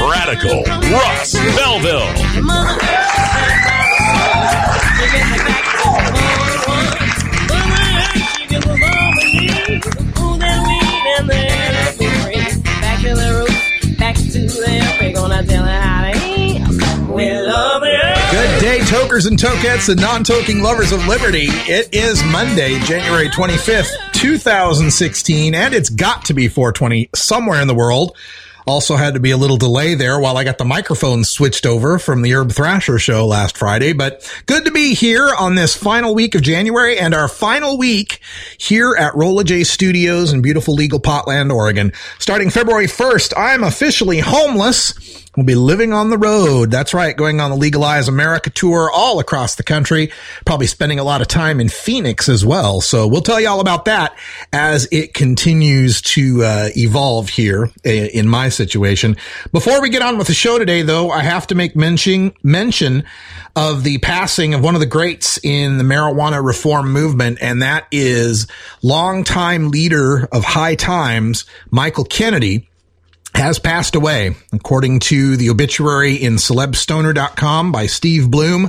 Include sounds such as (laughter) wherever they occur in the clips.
Radical Russ Belville. Good day, tokers and tokettes and non-toking lovers of liberty. It is Monday, January 25th, 2016, and it's got to be 420 somewhere in the world. Also had to be a little delay there while I got the microphone switched over from the Herb Thrasher show last Friday, but good to be here on this final week of January and our final week here at Rolla J Studios in beautiful legal Potland, Oregon. Starting February 1st, I'm officially homeless. We'll be living on the road. That's right. Going on the Legalize America tour all across the country. Probably spending a lot of time in Phoenix as well. So we'll tell you all about that as it continues to uh, evolve here in my situation. Before we get on with the show today, though, I have to make mention, mention of the passing of one of the greats in the marijuana reform movement. And that is longtime leader of High Times, Michael Kennedy has passed away, according to the obituary in celebstoner.com by Steve Bloom.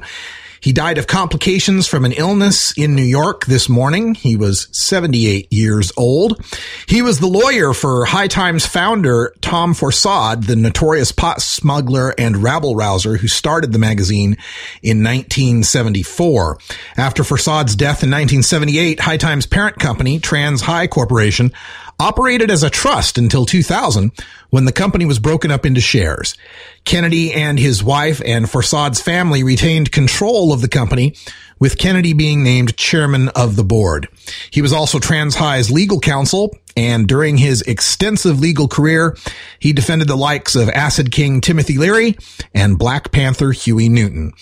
He died of complications from an illness in New York this morning. He was 78 years old. He was the lawyer for High Times founder Tom Forcade, the notorious pot smuggler and rabble rouser who started the magazine in 1974. After Forcade's death in 1978, High Times parent company, Trans High Corporation, operated as a trust until 2000 when the company was broken up into shares. Kennedy and his wife and Forcade's family retained control of the company with Kennedy being named chairman of the board. He was also Trans High's legal counsel and during his extensive legal career, he defended the likes of Acid King Timothy Leary and Black Panther Huey Newton.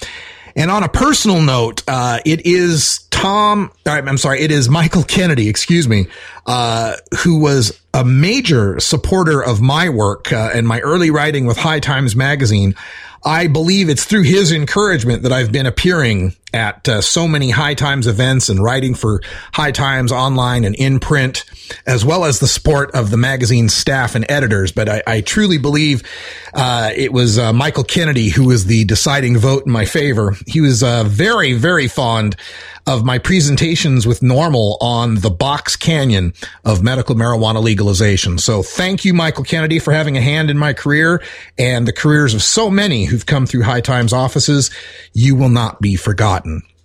And on a personal note, uh, it is Tom, I'm sorry, it is Michael Kennedy, excuse me, uh, who was a major supporter of my work uh, and my early writing with High Times Magazine. I believe it's through his encouragement that I've been appearing at uh, so many High Times events and writing for High Times online and in print, as well as the support of the magazine's staff and editors. But I, I truly believe uh, it was uh, Michael Kennedy who was the deciding vote in my favor. He was uh, very, very fond of my presentations with NORML on the Box Canyon of medical marijuana legalization. So thank you, Michael Kennedy, for having a hand in my career and the careers of so many who've come through High Times offices. You will not be forgotten forgotten.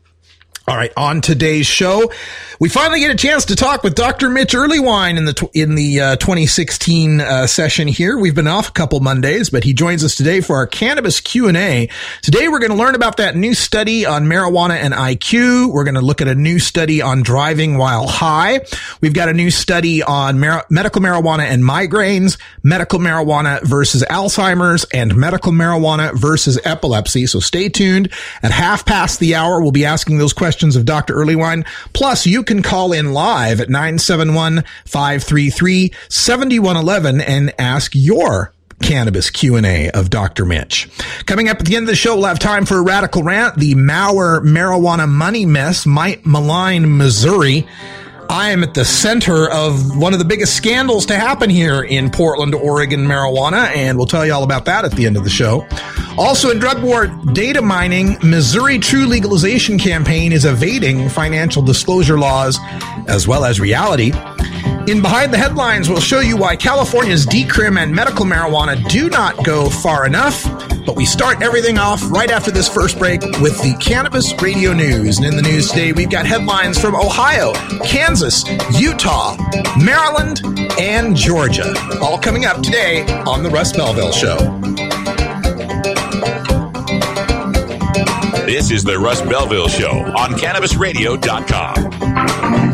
All right, on today's show, we finally get a chance to talk with Dr. Mitch Earleywine in the tw- in the uh, 2016 uh, session here. We've been off a couple Mondays, but he joins us today for our cannabis Q and A. Today, we're going to learn about that new study on marijuana and IQ. We're going to look at a new study on driving while high. We've got a new study on mar- medical marijuana and migraines, medical marijuana versus Alzheimer's, and medical marijuana versus epilepsy. So stay tuned. At half past the hour, we'll be asking those questions of Dr. Earleywine. Plus, you can call in live at 971-533-7111 and ask your cannabis Q&A of Dr. Mitch. Coming up at the end of the show, we'll have time for a radical rant. The Mauer marijuana money mess might malign Missouri. I am at the center of one of the biggest scandals to happen here in Portland, Oregon marijuana, and we'll tell you all about that at the end of the show. Also in drug war data mining, Missouri True Legalization Campaign is evading financial disclosure laws as well as reality. In Behind the Headlines, we'll show you why California's decrim and medical marijuana do not go far enough. But we start everything off right after this first break with the Cannabis Radio News. And in the news today, we've got headlines from Ohio, Kansas, Utah, Maryland, and Georgia. All coming up today on The Russ Belville Show. This is the Russ Belville Show on CannabisRadio.com.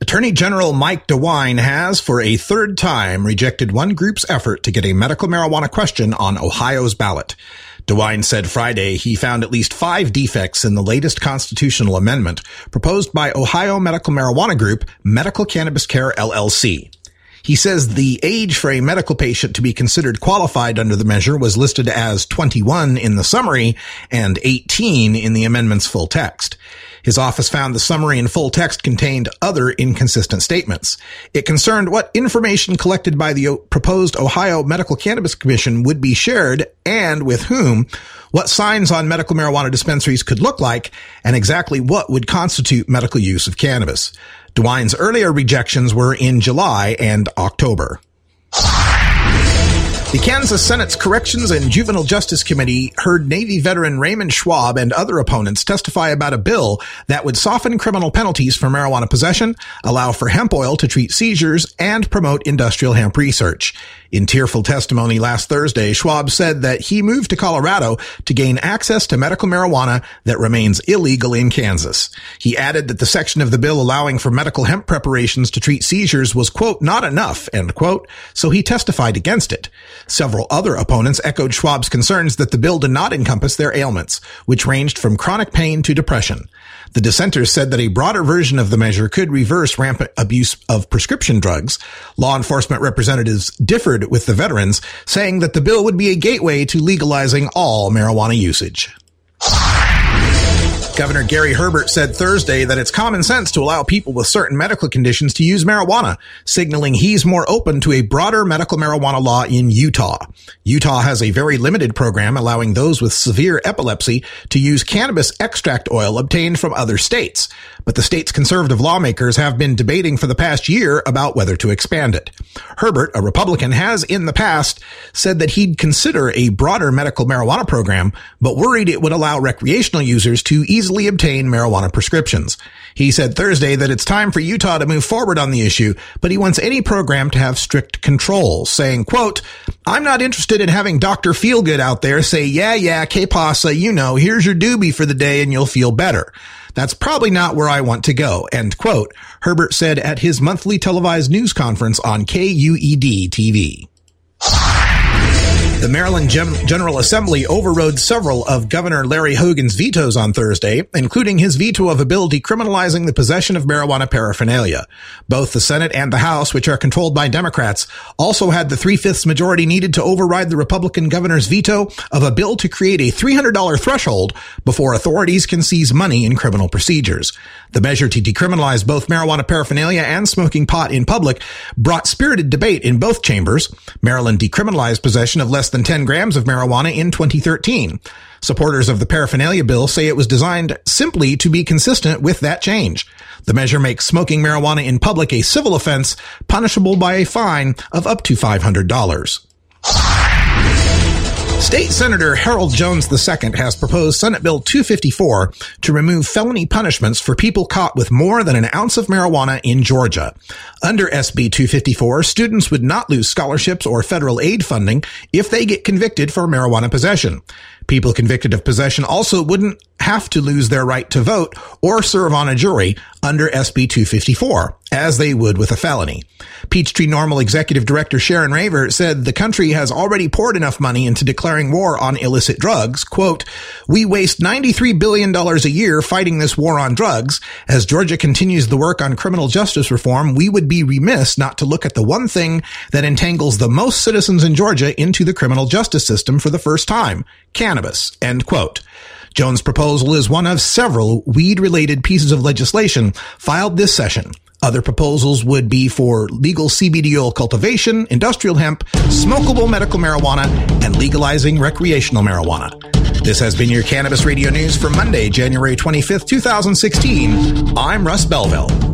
Attorney General Mike DeWine has, for a third time, rejected one group's effort to get a medical marijuana question on Ohio's ballot. DeWine said Friday he found at least five defects in the latest constitutional amendment proposed by Ohio Medical Marijuana Group, Medical Cannabis Care LLC. He says the age for a medical patient to be considered qualified under the measure was listed as 21 in the summary and 18 in the amendment's full text. His office found the summary and full text contained other inconsistent statements. It concerned what information collected by the proposed Ohio Medical Cannabis Commission would be shared and with whom, what signs on medical marijuana dispensaries could look like, and exactly what would constitute medical use of cannabis. DeWine's earlier rejections were in July and October. The Kansas Senate's Corrections and Juvenile Justice Committee heard Navy veteran Raymond Schwab and other opponents testify about a bill that would soften criminal penalties for marijuana possession, allow for hemp oil to treat seizures, and promote industrial hemp research. In tearful testimony last Thursday, Schwab said that he moved to Colorado to gain access to medical marijuana that remains illegal in Kansas. He added that the section of the bill allowing for medical hemp preparations to treat seizures was, quote, not enough, end quote, so he testified against it. Several other opponents echoed Schwab's concerns that the bill did not encompass their ailments, which ranged from chronic pain to depression. The dissenters said that a broader version of the measure could reverse rampant abuse of prescription drugs. Law enforcement representatives differed with the veterans, saying that the bill would be a gateway to legalizing all marijuana usage. Governor Gary Herbert said Thursday that it's common sense to allow people with certain medical conditions to use marijuana, signaling he's more open to a broader medical marijuana law in Utah. Utah has a very limited program allowing those with severe epilepsy to use cannabis extract oil obtained from other states, but the state's conservative lawmakers have been debating for the past year about whether to expand it. Herbert, a Republican, has in the past said that he'd consider a broader medical marijuana program, but worried it would allow recreational users to easily obtain marijuana prescriptions. He said Thursday that it's time for Utah to move forward on the issue, but he wants any program to have strict controls, saying, quote, I'm not interested in having Dr. Feelgood out there say, yeah, yeah, que pasa, you know, here's your doobie for the day and you'll feel better. That's probably not where I want to go, end quote, Herbert said at his monthly televised news conference on KUED TV. The Maryland Gen- General Assembly overrode several of Governor Larry Hogan's vetoes on Thursday, including his veto of a bill decriminalizing the possession of marijuana paraphernalia. Both the Senate and the House, which are controlled by Democrats, also had the three-fifths majority needed to override the Republican governor's veto of a bill to create a $300 threshold before authorities can seize money in criminal procedures. The measure to decriminalize both marijuana paraphernalia and smoking pot in public brought spirited debate in both chambers. Maryland decriminalized possession of less than 10 grams of marijuana in 2013. Supporters of the paraphernalia bill say it was designed simply to be consistent with that change. The measure makes smoking marijuana in public a civil offense punishable by a fine of up to $500. State Senator Harold Jones II has proposed Senate Bill 254 to remove felony punishments for people caught with more than an ounce of marijuana in Georgia. Under SB 254, students would not lose scholarships or federal aid funding if they get convicted for marijuana possession. People convicted of possession also wouldn't have to lose their right to vote or serve on a jury under SB 254, as they would with a felony. Peachtree NORML Executive Director Sharon Ravert said the country has already poured enough money into declaring war on illicit drugs. Quote, we waste $93 billion a year fighting this war on drugs. As Georgia continues the work on criminal justice reform, we would be remiss not to look at the one thing that entangles the most citizens in Georgia into the criminal justice system for the first time, cannabis. End quote. Jones' proposal is one of several weed related pieces of legislation filed this session. Other proposals would be for legal CBD oil cultivation, industrial hemp, smokable medical marijuana, and legalizing recreational marijuana. This has been your Cannabis Radio News for Monday, January 25th, 2016. I'm Russ Belville.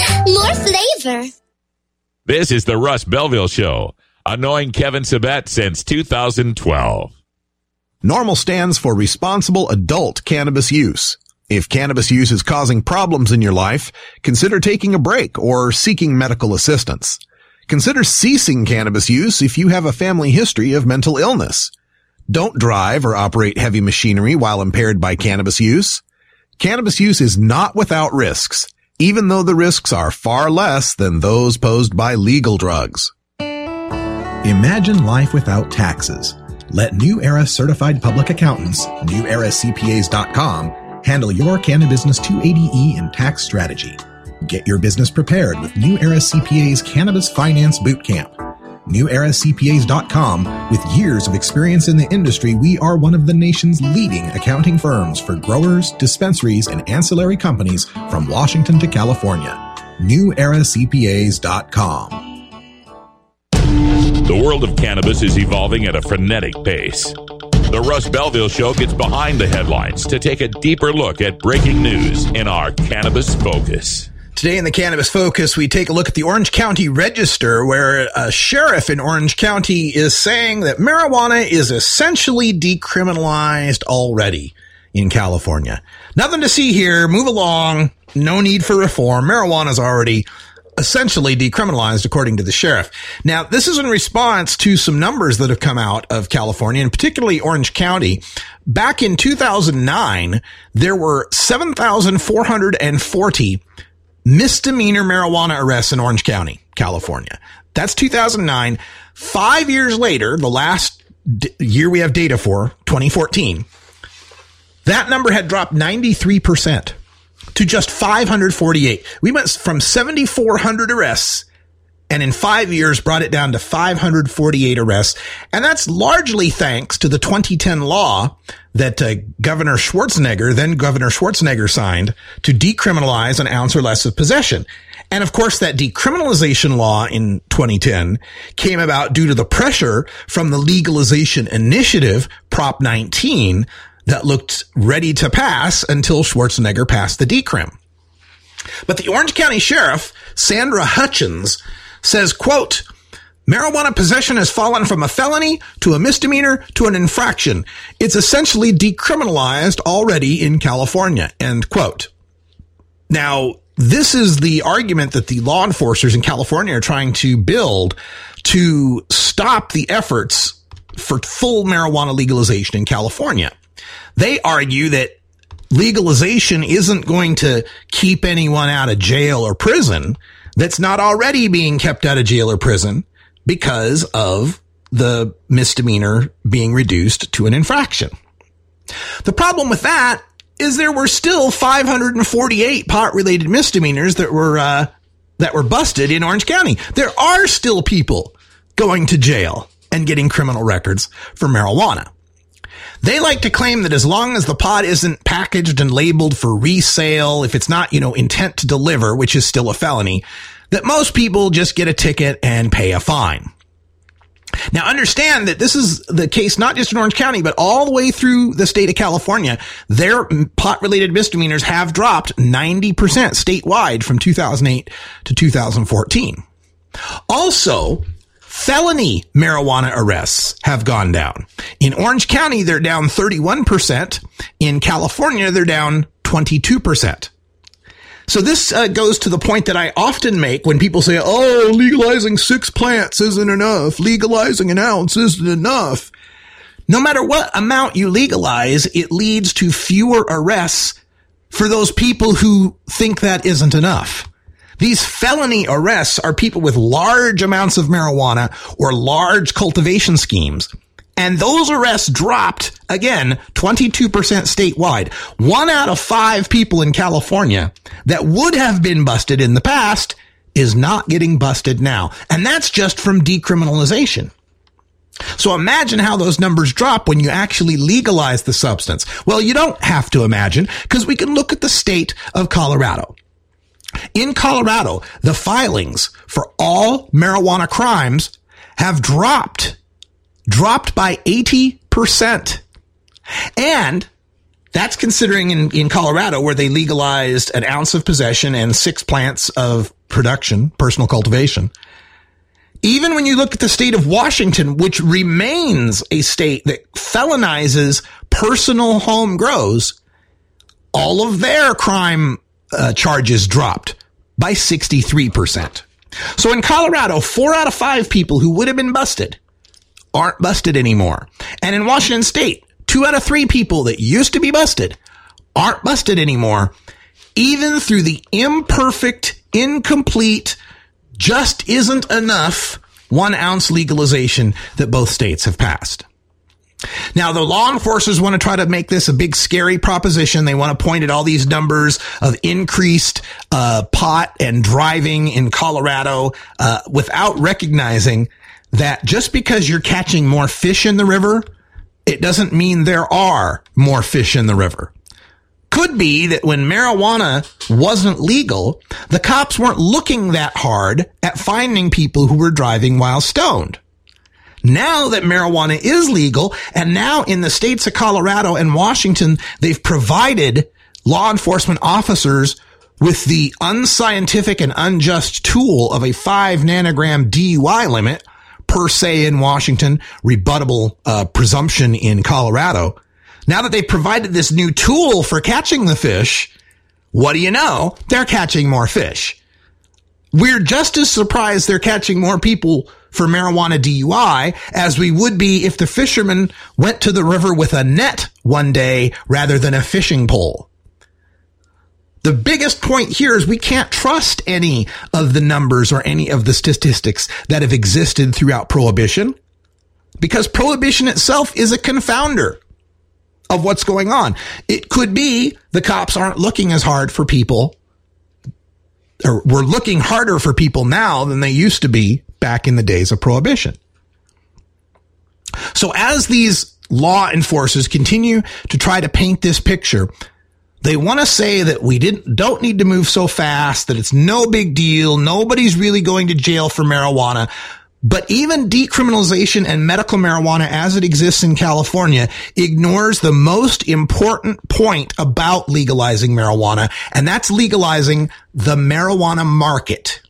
more flavor. This is the Russ Belville Show, annoying Kevin Sabet since 2012. NORML stands for responsible adult cannabis use. If cannabis use is causing problems in your life, consider taking a break or seeking medical assistance. Consider ceasing cannabis use if you have a family history of mental illness. Don't drive or operate heavy machinery while impaired by cannabis use. Cannabis use is not without risks, even though the risks are far less than those posed by legal drugs. Imagine life without taxes. Let New Era certified public accountants, neweracpas.com, handle your Cannabis 280E and tax strategy. Get your business prepared with New Era CPA's Cannabis Finance Bootcamp. NewEraCPAs.com. With years of experience in the industry, we are one of the nation's leading accounting firms for growers, dispensaries, and ancillary companies from Washington to California. NewEraCPAs.com. The world of cannabis is evolving at a frenetic pace. The Russ Belville Show gets behind the headlines to take a deeper look at breaking news in our Cannabis Focus. Today in the Cannabis Focus, we take a look at the Orange County Register, where a sheriff in Orange County is saying that marijuana is essentially decriminalized already in California. Nothing to see here. Move along. No need for reform. Marijuana is already essentially decriminalized according to the sheriff. Now, this is in response to some numbers that have come out of California and particularly Orange County. Back in 2009, there were 7,440 misdemeanor marijuana arrests in Orange County, California. That's 2009. Five years later, the last d- year we have data for, 2014, that number had dropped 93% to just 548. We went from 7,400 arrests and in five years brought it down to 548 arrests. And that's largely thanks to the 2010 law that uh, Governor Schwarzenegger, then Governor Schwarzenegger signed to decriminalize an ounce or less of possession. And of course, that decriminalization law in 2010 came about due to the pressure from the legalization initiative, Prop 19, that looked ready to pass until Schwarzenegger passed the decrim. But the Orange County Sheriff, Sandra Hutchens, says, quote, Marijuana possession has fallen from a felony to a misdemeanor to an infraction. It's essentially decriminalized already in California. End quote. Now, this is the argument that the law enforcers in California are trying to build to stop the efforts for full marijuana legalization in California. They argue that legalization isn't going to keep anyone out of jail or prison that's not already being kept out of jail or prison because of the misdemeanor being reduced to an infraction. The problem with that is there were still 548 pot related misdemeanors that were, uh, that were busted in Orange County. There are still people going to jail and getting criminal records for marijuana. They like to claim that as long as the pot isn't packaged and labeled for resale, if it's not, you know, intent to deliver, which is still a felony, that most people just get a ticket and pay a fine. Now understand that this is the case not just in Orange County, but all the way through the state of California. Their pot related misdemeanors have dropped 90% statewide from 2008 to 2014. Also, felony marijuana arrests have gone down. In Orange County, they're down 31%. In California, they're down 22%. So this uh, goes to the point that I often make when people say, "Oh, legalizing six plants isn't enough. Legalizing an ounce isn't enough." No matter what amount you legalize, it leads to fewer arrests for those people who think that isn't enough. These felony arrests are people with large amounts of marijuana or large cultivation schemes. And those arrests dropped again 22% statewide. One out of five people in California that would have been busted in the past is not getting busted now. And that's just from decriminalization. So imagine how those numbers drop when you actually legalize the substance. Well, you don't have to imagine because we can look at the state of Colorado. In Colorado, the filings for all marijuana crimes have dropped dropped by 80%. And that's considering in, in Colorado where they legalized an ounce of possession and six plants of production, personal cultivation. Even when you look at the state of Washington, which remains a state that felonizes personal home grows, all of their crime uh, charges dropped by 63%. So in Colorado, four out of five people who would have been busted aren't busted anymore. And in Washington state, two out of three people that used to be busted aren't busted anymore, even through the imperfect, incomplete, just isn't enough one ounce legalization that both states have passed. Now, the law enforcers want to try to make this a big scary proposition. They want to point at all these numbers of increased uh, pot and driving in Colorado uh, without recognizing that just because you're catching more fish in the river, it doesn't mean there are more fish in the river. Could be that when marijuana wasn't legal, the cops weren't looking that hard at finding people who were driving while stoned. Now that marijuana is legal, and now in the states of Colorado and Washington, they've provided law enforcement officers with the unscientific and unjust tool of a five nanogram DUI limit per se in Washington, rebuttable uh, presumption in Colorado. Now that they've provided this new tool for catching the fish, what do you know? They're catching more fish. We're just as surprised they're catching more people for marijuana DUI as we would be if the fishermen went to the river with a net one day rather than a fishing pole. The biggest point here is we can't trust any of the numbers or any of the statistics that have existed throughout prohibition because prohibition itself is a confounder of what's going on. It could be the cops aren't looking as hard for people or we're looking harder for people now than they used to be back in the days of prohibition. So as these law enforcers continue to try to paint this picture they want to say that we didn't, don't need to move so fast, that it's no big deal. Nobody's really going to jail for marijuana. But even decriminalization and medical marijuana as it exists in California ignores the most important point about legalizing marijuana, and that's legalizing the marijuana market.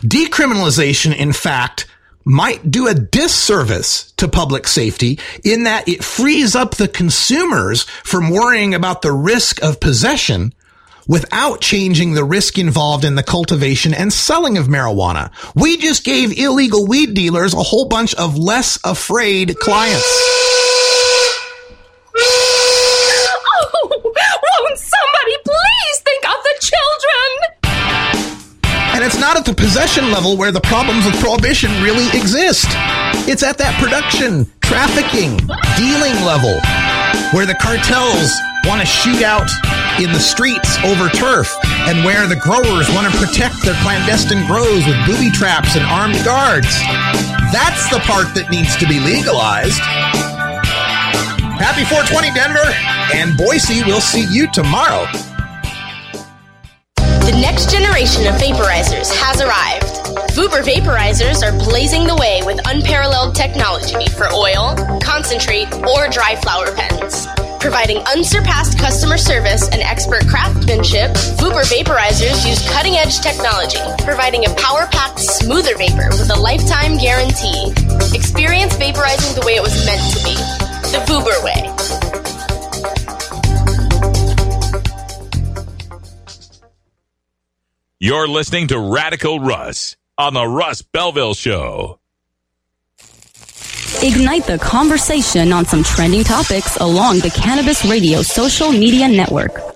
Decriminalization, in fact, might do a disservice to public safety in that it frees up the consumers from worrying about the risk of possession without changing the risk involved in the cultivation and selling of marijuana. We just gave illegal weed dealers a whole bunch of less afraid clients. At the possession level where the problems with prohibition really exist. It's at that production, trafficking, dealing level where the cartels want to shoot out in the streets over turf and where the growers want to protect their clandestine grows with booby traps and armed guards. That's the part that needs to be legalized. Happy 420 Denver and Boise. We'll see you tomorrow. The next generation of vaporizers has arrived. Vuber vaporizers are blazing the way with unparalleled technology for oil, concentrate, or dry flower pens. Providing unsurpassed customer service and expert craftsmanship, Vuber vaporizers use cutting edge technology, providing a power packed, smoother vapor with a lifetime guarantee. Experience vaporizing the way it was meant to be the Vuber way. You're listening to Radical Russ on the Russ Belville Show. Ignite the conversation on some trending topics along the Cannabis Radio social media network.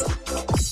Mix.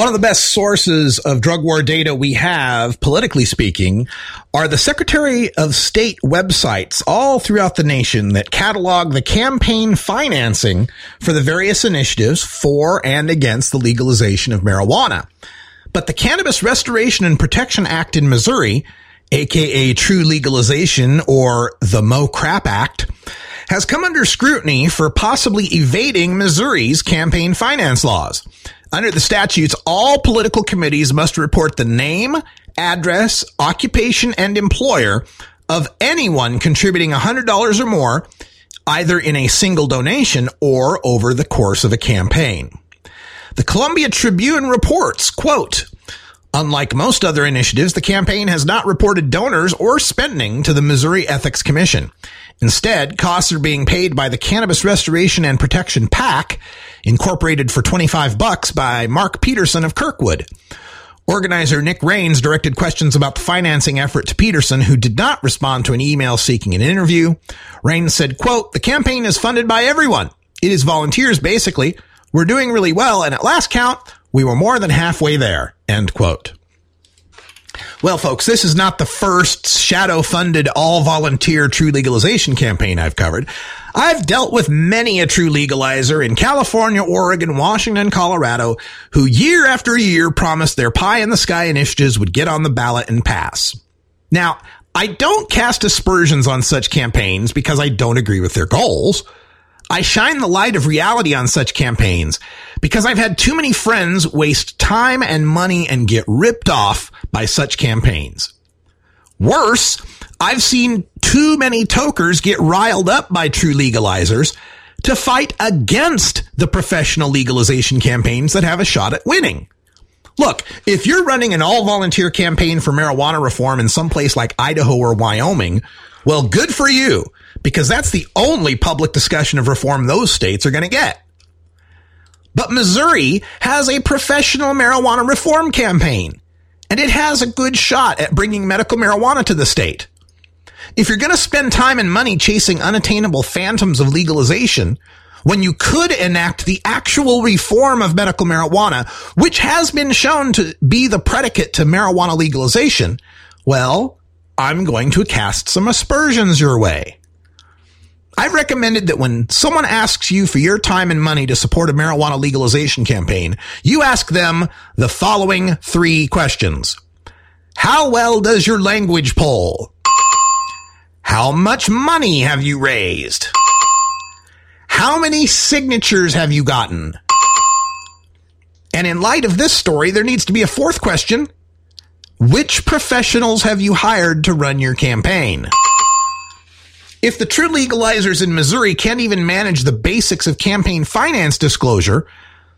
One of the best sources of drug war data we have, politically speaking, are the Secretary of State websites all throughout the nation that catalog the campaign financing for the various initiatives for and against the legalization of marijuana. But the Cannabis Restoration and Protection Act in Missouri, aka True Legalization or the MO-CRaP Act, has come under scrutiny for possibly evading Missouri's campaign finance laws. Under the statutes, all political committees must report the name, address, occupation, and employer of anyone contributing $100 or more, either in a single donation or over the course of a campaign. The Columbia Tribune reports, quote, Unlike most other initiatives, the campaign has not reported donors or spending to the Missouri Ethics Commission. Instead, costs are being paid by the Cannabis Restoration and Protection PAC, incorporated for 25 bucks by Mark Peterson of Kirkwood. Organizer Nick Rains directed questions about the financing effort to Peterson, who did not respond to an email seeking an interview. Rains said, quote, the campaign is funded by everyone. It is volunteers, basically. We're doing really well, and at last count, we were more than halfway there. End quote. Well, folks, this is not the first shadow funded all volunteer true legalization campaign I've covered. I've dealt with many a true legalizer in California, Oregon, Washington, Colorado, who year after year promised their pie in the sky initiatives would get on the ballot and pass. Now, I don't cast aspersions on such campaigns because I don't agree with their goals. I shine the light of reality on such campaigns because I've had too many friends waste time and money and get ripped off by such campaigns. Worse, I've seen too many tokers get riled up by true legalizers to fight against the professional legalization campaigns that have a shot at winning. Look, if you're running an all volunteer campaign for marijuana reform in some place like Idaho or Wyoming, well, good for you, because that's the only public discussion of reform those states are going to get. But Missouri has a professional marijuana reform campaign, and it has a good shot at bringing medical marijuana to the state. If you're going to spend time and money chasing unattainable phantoms of legalization, when you could enact the actual reform of medical marijuana, which has been shown to be the predicate to marijuana legalization, well, I'm going to cast some aspersions your way. I've recommended that when someone asks you for your time and money to support a marijuana legalization campaign, you ask them the following three questions. How well does your language poll? How much money have you raised? How many signatures have you gotten? And in light of this story, there needs to be a fourth question. Which professionals have you hired to run your campaign? If the true legalizers in Missouri can't even manage the basics of campaign finance disclosure,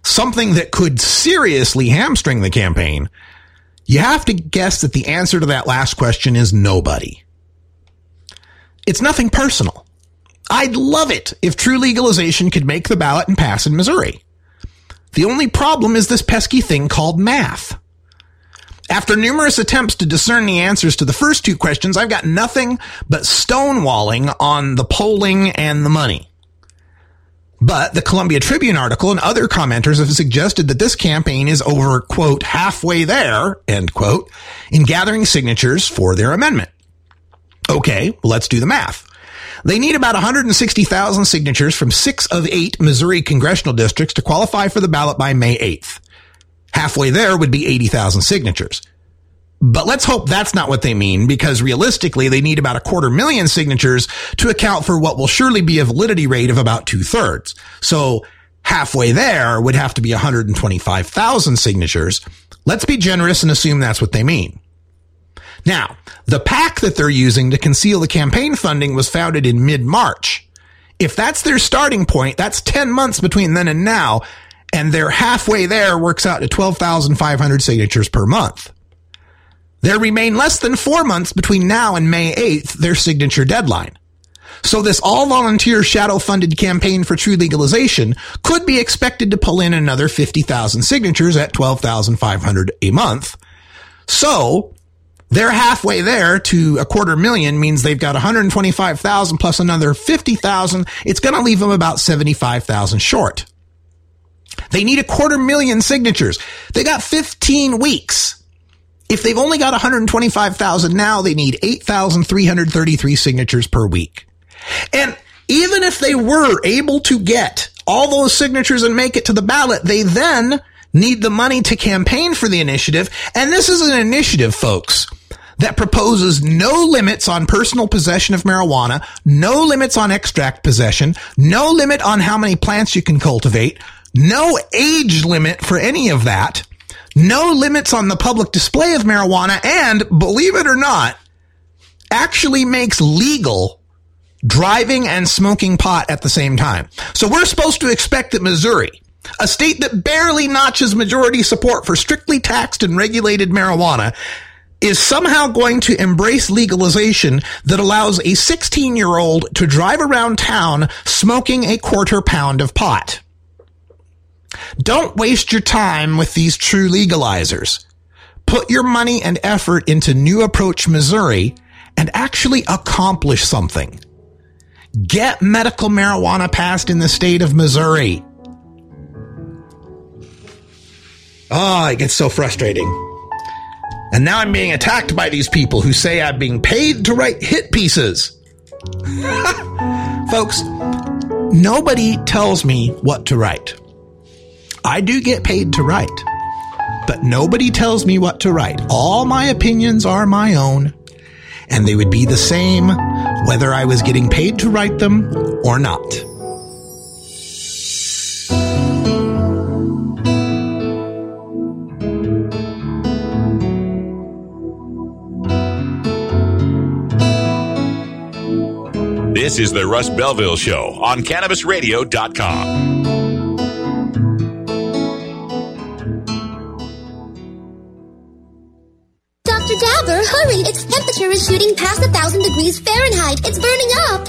something that could seriously hamstring the campaign, you have to guess that the answer to that last question is nobody. It's nothing personal. I'd love it if true legalization could make the ballot and pass in Missouri. The only problem is this pesky thing called math. After numerous attempts to discern the answers to the first two questions, I've got nothing but stonewalling on the polling and the money. But the Columbia Tribune article and other commenters have suggested that this campaign is over, quote, halfway there, end quote, in gathering signatures for their amendment. Okay, let's do the math. They need about 160,000 signatures from six of eight Missouri congressional districts to qualify for the ballot by May 8th. Halfway there would be 80,000 signatures. But let's hope that's not what they mean because realistically they need about a quarter million signatures to account for what will surely be a validity rate of about two thirds. So halfway there would have to be 125,000 signatures. Let's be generous and assume that's what they mean. Now, the PAC that they're using to conceal the campaign funding was founded in mid-March. If that's their starting point, that's 10 months between then and now, and they're halfway there works out to 12,500 signatures per month. There remain less than four months between now and May 8th, their signature deadline. So this all volunteer shadow funded campaign for true legalization could be expected to pull in another 50,000 signatures at 12,500 a month. So they're halfway there to a quarter million means they've got 125,000 plus another 50,000. It's going to leave them about 75,000 short. They need a quarter million signatures. They got 15 weeks. If they've only got 125,000 now, they need 8,333 signatures per week. And even if they were able to get all those signatures and make it to the ballot, they then need the money to campaign for the initiative. And this is an initiative, folks, that proposes no limits on personal possession of marijuana, no limits on extract possession, no limit on how many plants you can cultivate, no age limit for any of that, no limits on the public display of marijuana, and believe it or not, actually makes legal driving and smoking pot at the same time. So we're supposed to expect that Missouri, a state that barely notches majority support for strictly taxed and regulated marijuana, is somehow going to embrace legalization that allows a 16 year old to drive around town smoking a quarter pound of pot. Don't waste your time with these true legalizers. Put your money and effort into New Approach Missouri and actually accomplish something. Get medical marijuana passed in the state of Missouri. Oh, it gets so frustrating. And now I'm being attacked by these people who say I'm being paid to write hit pieces. (laughs) Folks, nobody tells me what to write. I do get paid to write, but nobody tells me what to write. All my opinions are my own, and they would be the same whether I was getting paid to write them or not. This is the Russ Belville Show on CannabisRadio.com. Dr. Dabber, hurry! Its temperature is shooting past a thousand degrees Fahrenheit. It's burning up.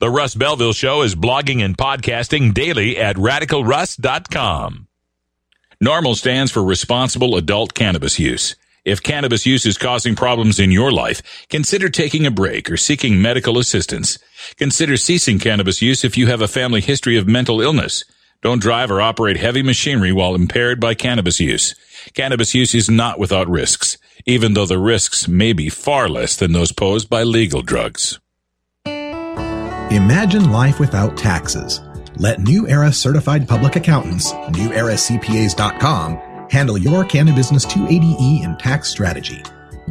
The Russ Belville Show is blogging and podcasting daily at radicalruss.com. NORML stands for responsible adult cannabis use. If cannabis use is causing problems in your life, consider taking a break or seeking medical assistance. Consider ceasing cannabis use if you have a family history of mental illness. Don't drive or operate heavy machinery while impaired by cannabis use. Cannabis use is not without risks, even though the risks may be far less than those posed by legal drugs. Imagine life without taxes. Let New Era certified public accountants, neweracpas.com, handle your Cannabis 280E and tax strategy.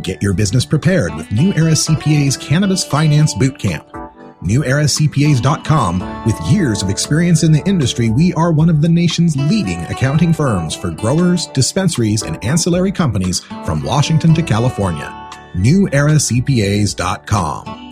Get your business prepared with New Era CPA's Cannabis Finance Bootcamp. NewEraCPAs.com. With years of experience in the industry, we are one of the nation's leading accounting firms for growers, dispensaries, and ancillary companies from Washington to California. NewEraCPAs.com.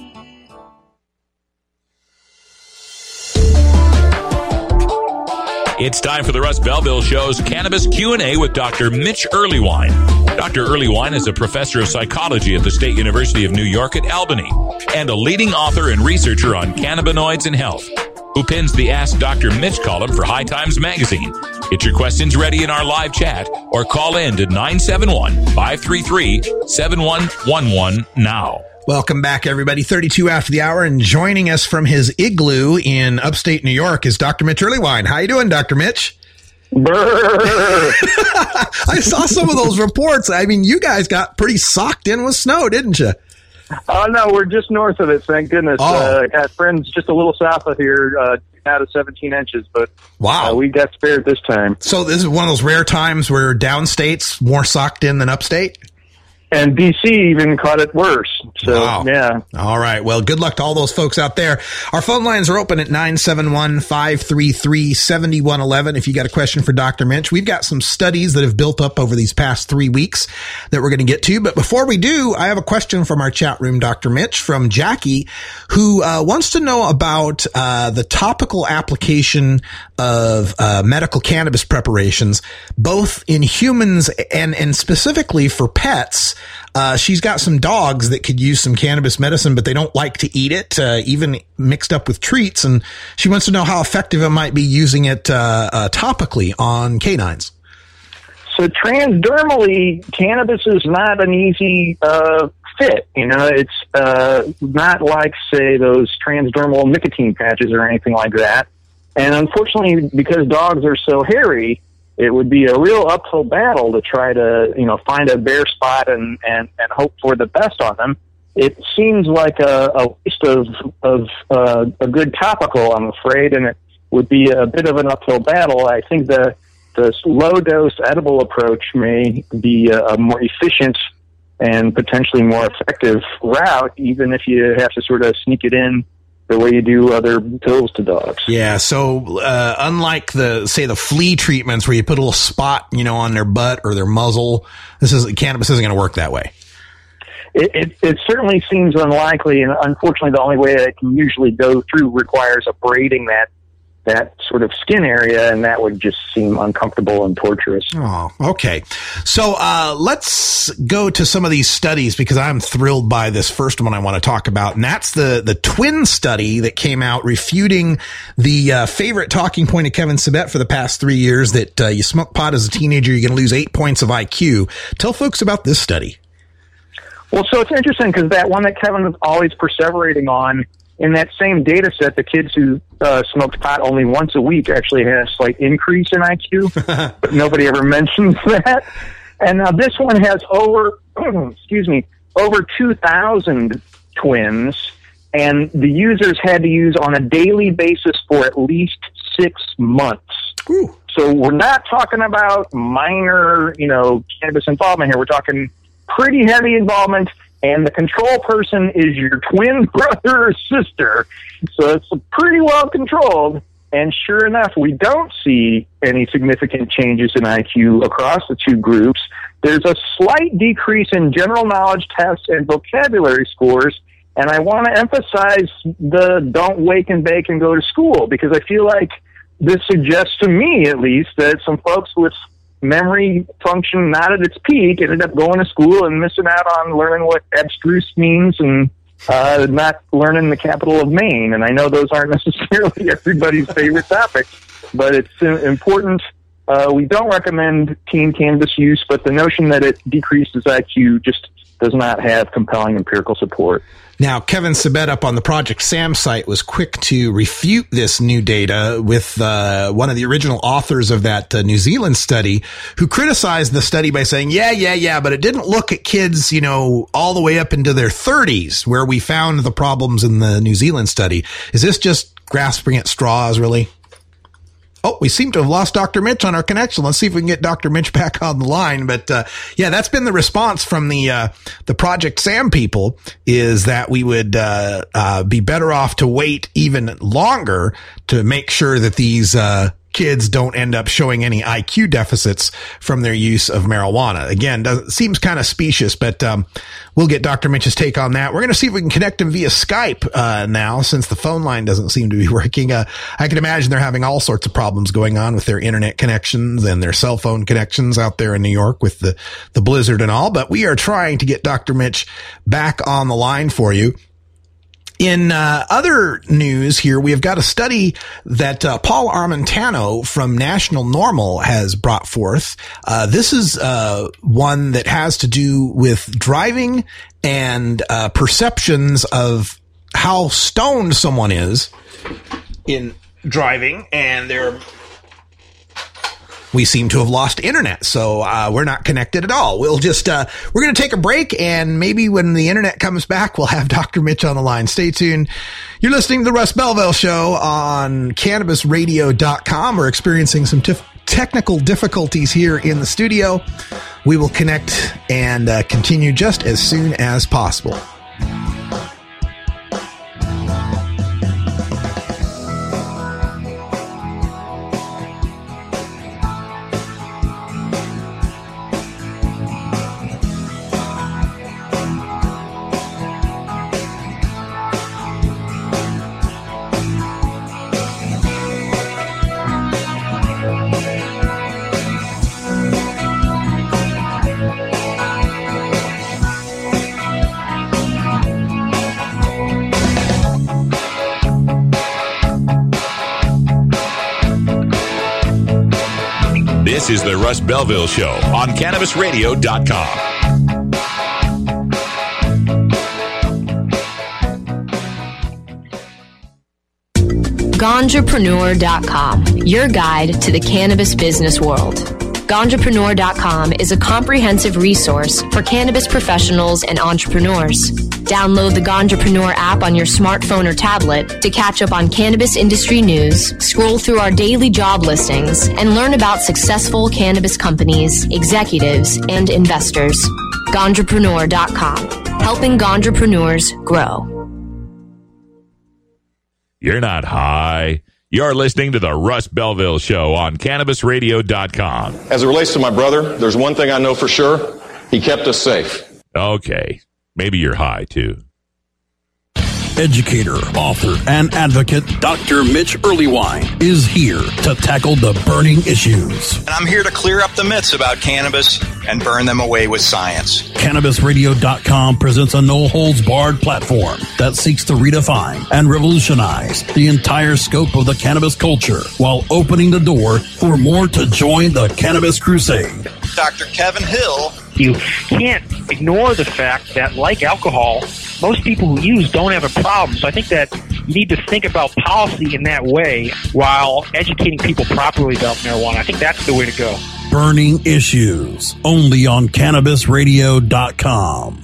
It's time for the Russ Belville Show's Cannabis Q&A with Dr. Mitch Earleywine. Dr. Earleywine is a professor of psychology at the State University of New York at Albany and a leading author and researcher on cannabinoids and health who pins the Ask Dr. Mitch column for High Times Magazine. Get your questions ready in our live chat or call in to 971-533-7111 now. Welcome back, everybody. 32 after the hour, and joining us from his igloo in upstate New York is Dr. Mitch Earleywine. How you doing, Dr. Mitch? (laughs) I saw some of those reports. I mean, you guys got pretty socked in with snow, didn't you? Oh no, we're just north of it. Thank goodness. Oh. Uh, got friends just a little south of here, uh, out of 17 inches, but Wow. uh, we got spared this time. So this is one of those rare times where downstate's more socked in than upstate. And DC even caught it worse. So Wow. yeah, All right. Well, good luck to all those folks out there. Our phone lines are open at 971-533-7111 if you got a question for Dr. Mitch. We've got some studies that have built up over these past three weeks that we're going to get to. But before we do, I have a question from our chat room, Dr. Mitch, from Jackie, who uh, wants to know about uh, the topical application of uh, medical cannabis preparations, both in humans and, and specifically for pets. Uh, she's got some dogs that could use some cannabis medicine, but they don't like to eat it, uh, even mixed up with treats. And she wants to know how effective it might be using it uh, uh, topically on canines. so transdermally, cannabis is not an easy uh, fit. You know, it's not like say those transdermal nicotine patches or anything like that. And unfortunately, because dogs are so hairy, it would be a real uphill battle to try to you know find a bare spot and and and hope for the best on them. It seems like a, a waste of of uh, a good topical, I'm afraid, and it would be a bit of an uphill battle. I think the the low dose edible approach may be a, a more efficient and potentially more effective route, even if you have to sort of sneak it in the way you do other pills to dogs. Yeah. So, uh, unlike the, say, the flea treatments where you put a little spot, you know, on their butt or their muzzle, this is cannabis isn't going to work that way. It, it, it certainly seems unlikely, and unfortunately, the only way that it can usually go through requires abrading that that sort of skin area, and that would just seem uncomfortable and torturous. Oh, okay. So uh, let's go to some of these studies because I'm thrilled by this first one I want to talk about, and that's the the twin study that came out refuting the uh, favorite talking point of Kevin Sabet for the past three years that uh, you smoke pot as a teenager, you're going to lose eight points of IQ. Tell folks about this study. Well, so it's interesting because that one that Kevin was always perseverating on, in that same data set, the kids who uh, smoked pot only once a week actually had a slight increase in IQ, (laughs) but nobody ever (laughs) mentions that. And now this one has over, (clears throat) excuse me, over 2,000 twins, and the users had to use on a daily basis for at least six months. So we're not talking about minor, you know, cannabis involvement here. We're talking pretty heavy involvement, and the control person is your twin (laughs) brother or sister. So it's pretty well controlled. And sure enough, we don't see any significant changes in IQ across the two groups. There's a slight decrease in general knowledge tests and vocabulary scores. And I want to emphasize the don't wake and bake and go to school because I feel like this suggests to me, at least, that some folks with memory function not at its peak ended up going to school and missing out on learning what abstruse means and uh, not learning the capital of Maine. And I know those aren't (laughs) necessarily everybody's favorite topics, but it's uh, important. Uh, we don't recommend teen cannabis use, but the notion that it decreases IQ just does not have compelling empirical support. Now, Kevin Sabet up on the Project SAM site was quick to refute this new data with uh, one of the original authors of that uh, New Zealand study who criticized the study by saying, yeah, yeah, yeah, but it didn't look at kids, you know, all the way up into their 30s where we found the problems in the New Zealand study. Is this just grasping at straws, really? Oh, we seem to have lost Dr. Mitch on our connection. Let's see if we can get Dr. Mitch (laughs) back on the line. But uh, yeah, that's been the response from the uh, the Project Sam people is that we would uh, uh be better off to wait even longer to make sure that these uh, kids don't end up showing any IQ deficits from their use of marijuana. Again, does, seems kind of specious, but um, we'll get Dr. Mitch's take on that. We're going to see if we can connect him via Skype uh, now, since the phone line doesn't seem to be (laughs) working. Uh, I can imagine they're having all sorts of problems going on with their internet connections and their cell phone connections out there in New York with the the blizzard and all. But we are trying to get Dr. Mitch back on the line for you. In uh, other news here, we have got a study that uh, Paul Armentano from National NORML has brought forth. Uh, this is uh, one that has to do with driving and uh, perceptions of how stoned someone is in driving and their we seem to have lost internet, so uh, we're not connected at all. We'll just uh, we're going to take a break, and maybe when the internet comes back, we'll have (laughs) Dr. Mitch on the line. Stay tuned. You're listening to the Russ Belville Show on CannabisRadio.com. We're experiencing some tif- technical difficulties here in the studio. We will connect and uh, continue just as soon as possible. This is the Russ Belville Show on CannabisRadio.com. Ganjapreneur.com, your guide to the cannabis business world. Ganjapreneur.com is a comprehensive resource for cannabis professionals and entrepreneurs. Download the Ganjapreneur app on your smartphone or tablet to catch up on cannabis industry news, scroll through our daily job listings, and learn about successful cannabis companies, executives, and investors. Ganjapreneur.com, helping Ganjapreneurs grow. You're not high. You're listening to the Russ Belville Show on CannabisRadio.com. As it relates to my brother, there's one thing I know for sure. He kept us safe. Okay. Maybe you're high too. Educator, author, and advocate Dr. Mitch Earleywine is here to tackle the burning issues. And I'm here to clear up the myths about cannabis and burn them away with science. CannabisRadio.com presents a no holds barred platform that seeks to redefine and revolutionize the entire scope of the cannabis culture while opening the door for more to join the cannabis crusade. Dr. Kevin Hill. You can't ignore the fact that, like alcohol, most people who use don't have a problem. So I think that you need to think about policy in that way while educating people properly about marijuana. I think that's the way to go. Burning Issues, only on CannabisRadio.com.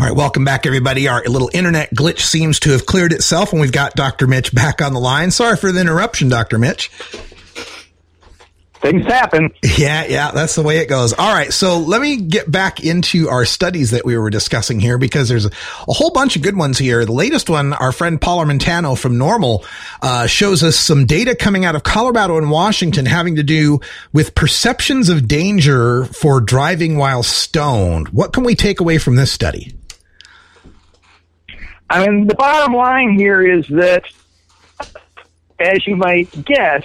All right, welcome back, everybody. Our little internet glitch seems to have cleared itself, and we've got Dr. Mitch back on the line. Sorry for the interruption, Dr. Mitch. Things happen. Yeah, yeah, that's the way it goes. All right, so let me get back into our studies that we were discussing here because there's a, whole bunch of good ones here. The latest one, our friend Paul Armentano from NORML uh, shows us some data coming out of Colorado and Washington having to do with perceptions of danger for driving while stoned. What can we take away from this study? I mean, the bottom line here is that, as you might guess,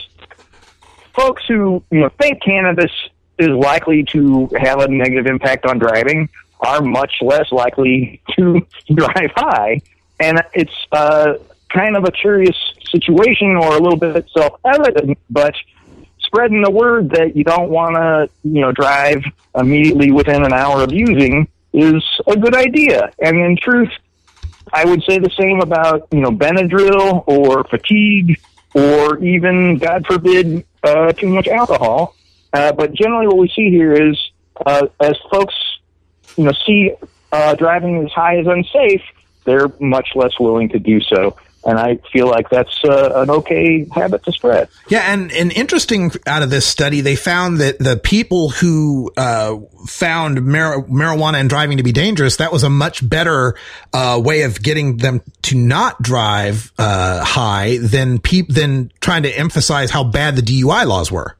folks who you know think cannabis is likely to have a negative impact on driving are much less likely to (laughs) drive high, and it's uh, kind of a curious situation or a little bit self-evident, but spreading the word that you don't want to you know drive immediately within an hour of using is a good idea, and in truth. I would say the same about you know Benadryl or fatigue or even, God forbid, uh, too much alcohol. Uh, but generally, what we see here is uh, as folks, you know, see uh, driving as high as unsafe, they're much less willing to do so. And I feel like that's uh, an okay habit to spread. Yeah, and, and interesting out of this study, they found that the people who uh, found mar- marijuana and driving to be dangerous, that was a much better uh, way of getting them to not drive uh, high than peop- than trying to emphasize how bad the DUI laws were.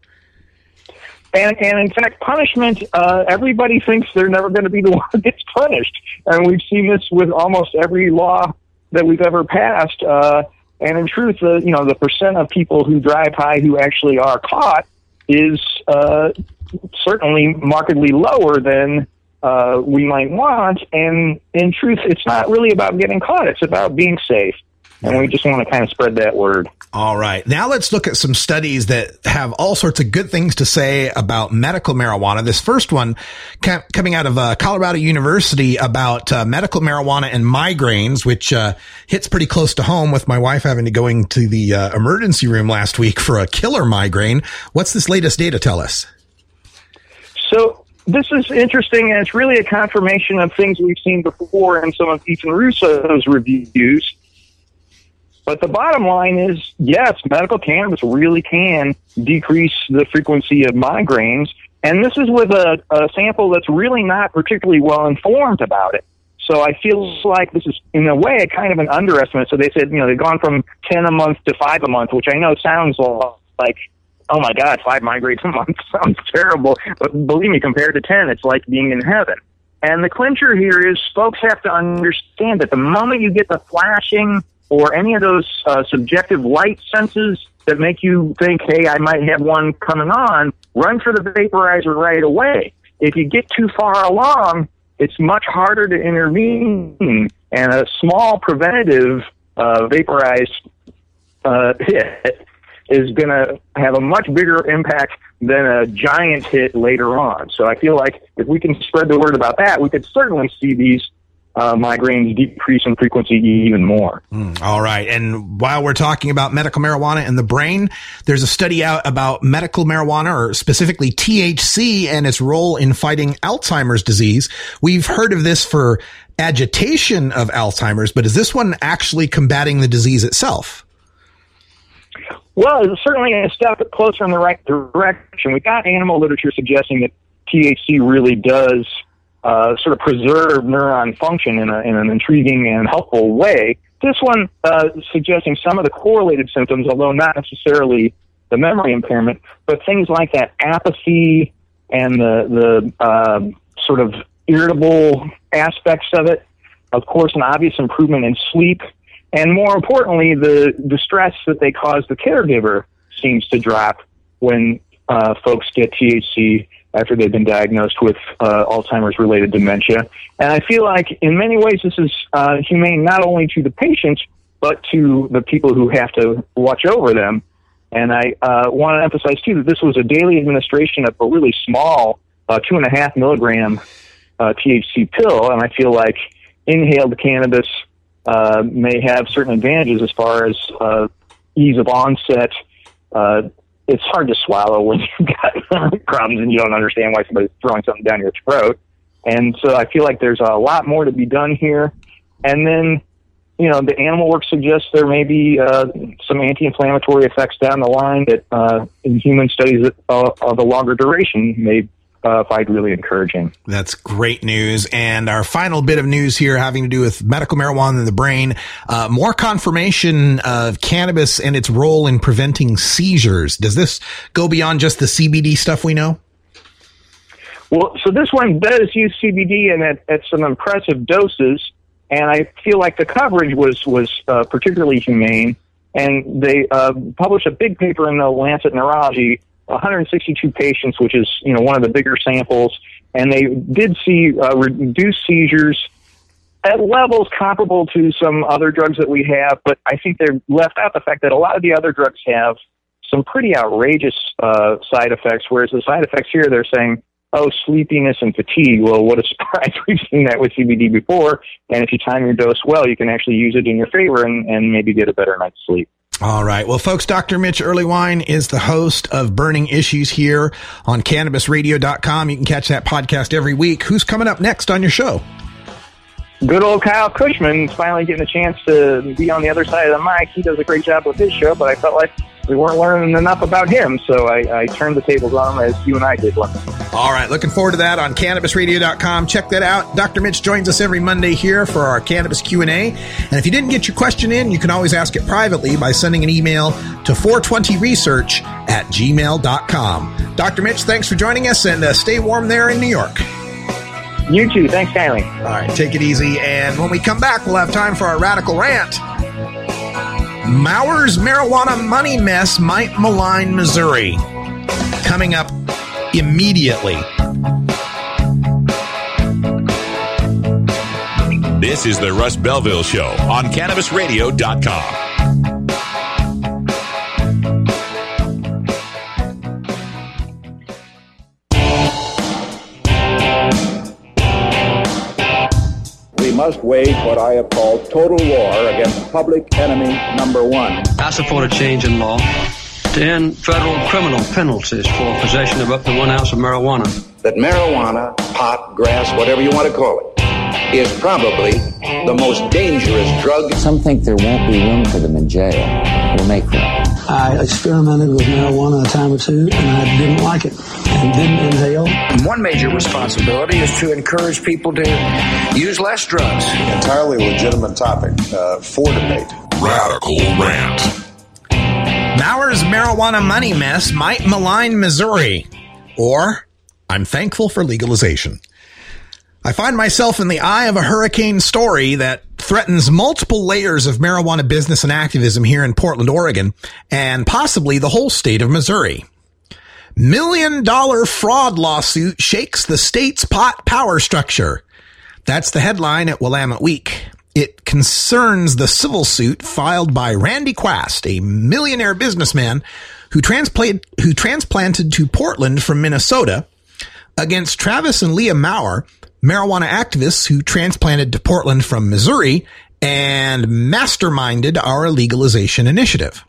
And, and in fact, punishment, uh, everybody thinks they're never going to be the (laughs) one that gets punished. And we've seen this with almost every law that we've ever passed. Uh, and in truth, the you know the percent of people who drive high who actually are caught is uh, certainly markedly lower than uh, we might want. And in truth, it's not really about getting caught; it's about being safe. And we just want to kind of spread that word. All right. Now let's look at some studies that have all sorts of good things to say about medical marijuana. This first one ca- coming out of uh, Colorado University about uh, medical marijuana and migraines, which uh, hits pretty close to home with my wife having to going to the uh, emergency room last week for a killer migraine. What's this latest data tell us? So this is interesting, and it's really a confirmation of things we've seen before in some of Ethan Russo's reviews. But the bottom line is, yes, medical cannabis really can decrease the frequency of migraines. And this is with a, a sample that's really not particularly well informed about it. So I feel like this is, in a way, kind of an underestimate. So they said, you know, they've gone from 10 a month to 5 a month, which I know sounds like, oh my God, 5 migraines a month (laughs) sounds terrible. But believe me, compared to 10, it's like being in heaven. And the clincher here is folks have to understand that the moment you get the flashing or any of those uh, subjective light senses that make you think, hey, I might have one coming on, run for the vaporizer right away. If you get too far along, it's much harder to intervene, and a small preventative uh, vaporized uh, hit is going to have a much bigger impact than a giant hit later on. So I feel like if we can spread the word about that, we could certainly see these uh, migraines decrease in frequency even more. Mm, all right. And while we're talking about medical marijuana and the brain, there's a study out about medical marijuana or specifically THC and its role in fighting Alzheimer's disease. We've heard of this for agitation of Alzheimer's, but is this one actually combating the disease itself? Well, it's certainly a step closer in the right direction. We've got animal literature suggesting that THC really does uh, sort of preserve neuron function in, a, in an intriguing and helpful way. This one uh, suggesting some of the correlated symptoms, although not necessarily the memory impairment, but things like that apathy and the the uh, sort of irritable aspects of it. Of course, an obvious improvement in sleep, and more importantly, the distress that they cause the caregiver seems to drop when uh, folks get THC after they've been diagnosed with uh, Alzheimer's related dementia. And I feel like in many ways this is uh, humane not only to the patients, but to the people who have to watch over them. And I uh, want to emphasize too that this was a daily administration of a really small uh, two and a half milligram uh, THC pill, and I feel like inhaled cannabis uh, may have certain advantages as far as uh, ease of onset. It's hard to swallow when you've got (laughs) problems and you don't understand why somebody's throwing something down your throat. And so I feel like there's a lot more to be done here. And then, you know, the animal work suggests there may be uh, some anti-inflammatory effects down the line that uh, in human studies uh, of a longer duration may uh, find really encouraging. That's great news. And our final bit of news here having to do with medical marijuana in the brain. Uh, more confirmation of cannabis and its role in preventing seizures. Does this go beyond just the CBD stuff we know? Well, so this one does use CBD and at, at some impressive doses, and I feel like the coverage was was uh, particularly humane. And they uh, published a big paper in the Lancet Neurology 162 patients, which is you know one of the bigger samples, and they did see uh, reduced seizures at levels comparable to some other drugs that we have, but I think they left out the fact that a lot of the other drugs have some pretty outrageous uh, side effects, whereas the side effects here they're saying, oh, sleepiness and fatigue. Well, what a (laughs) surprise! We've seen that with CBD before, and if you time your dose well, you can actually use it in your favor and, and maybe get a better night's sleep. All right. Well, folks, Dr. Mitch Earleywine is the host of Burning Issues here on cannabisradio.com. You can catch that podcast every week. Who's coming up next on your show? Good old Kyle Kushman is finally getting a chance to be on the other side of the mic. He does a great job with his show, but I felt like we weren't learning enough about him, so I, I turned the tables on him as you and I did one. All right, looking forward to that on cannabisradio.com. Check that out. Dr. Mitch joins us every Monday here for our cannabis Q&A. And if you didn't get your question in, you can always ask it privately by sending an email to 420research at gmail.com. Dr. Mitch, thanks for joining us and uh, stay warm there in New York. You too. Thanks, Kylie. All right, take it easy. And when we come back, we'll have time for our radical rant. Maurer's marijuana money mess might malign Missouri. Coming up immediately. This is the Russ Belville Show on CannabisRadio.com. must wage what I have called total war against public enemy number one. I support a change in law to end federal criminal penalties for possession of up to one ounce of marijuana. That marijuana, pot, grass, whatever you want to call it, is probably the most dangerous drug. Some think there won't be room for them in jail. We'll make room. I experimented with marijuana a time or two, and I didn't like it and didn't inhale. One major responsibility is to encourage people to use less drugs. Entirely legitimate topic uh, for debate. Radical rant. Maurer's marijuana money mess might malign Missouri. Or, I'm thankful for legalization. I find myself in the eye of a hurricane story that threatens multiple layers of marijuana business and activism here in Portland, Oregon, and possibly the whole state of Missouri. Million dollar fraud lawsuit shakes the state's pot power structure. That's the headline at Willamette Week. It concerns the civil suit filed by Randy Quast, a millionaire businessman who transplanted, who transplanted to Portland from Minnesota against Travis and Leah Maurer, marijuana activists who transplanted to Portland from Missouri and masterminded our legalization initiative.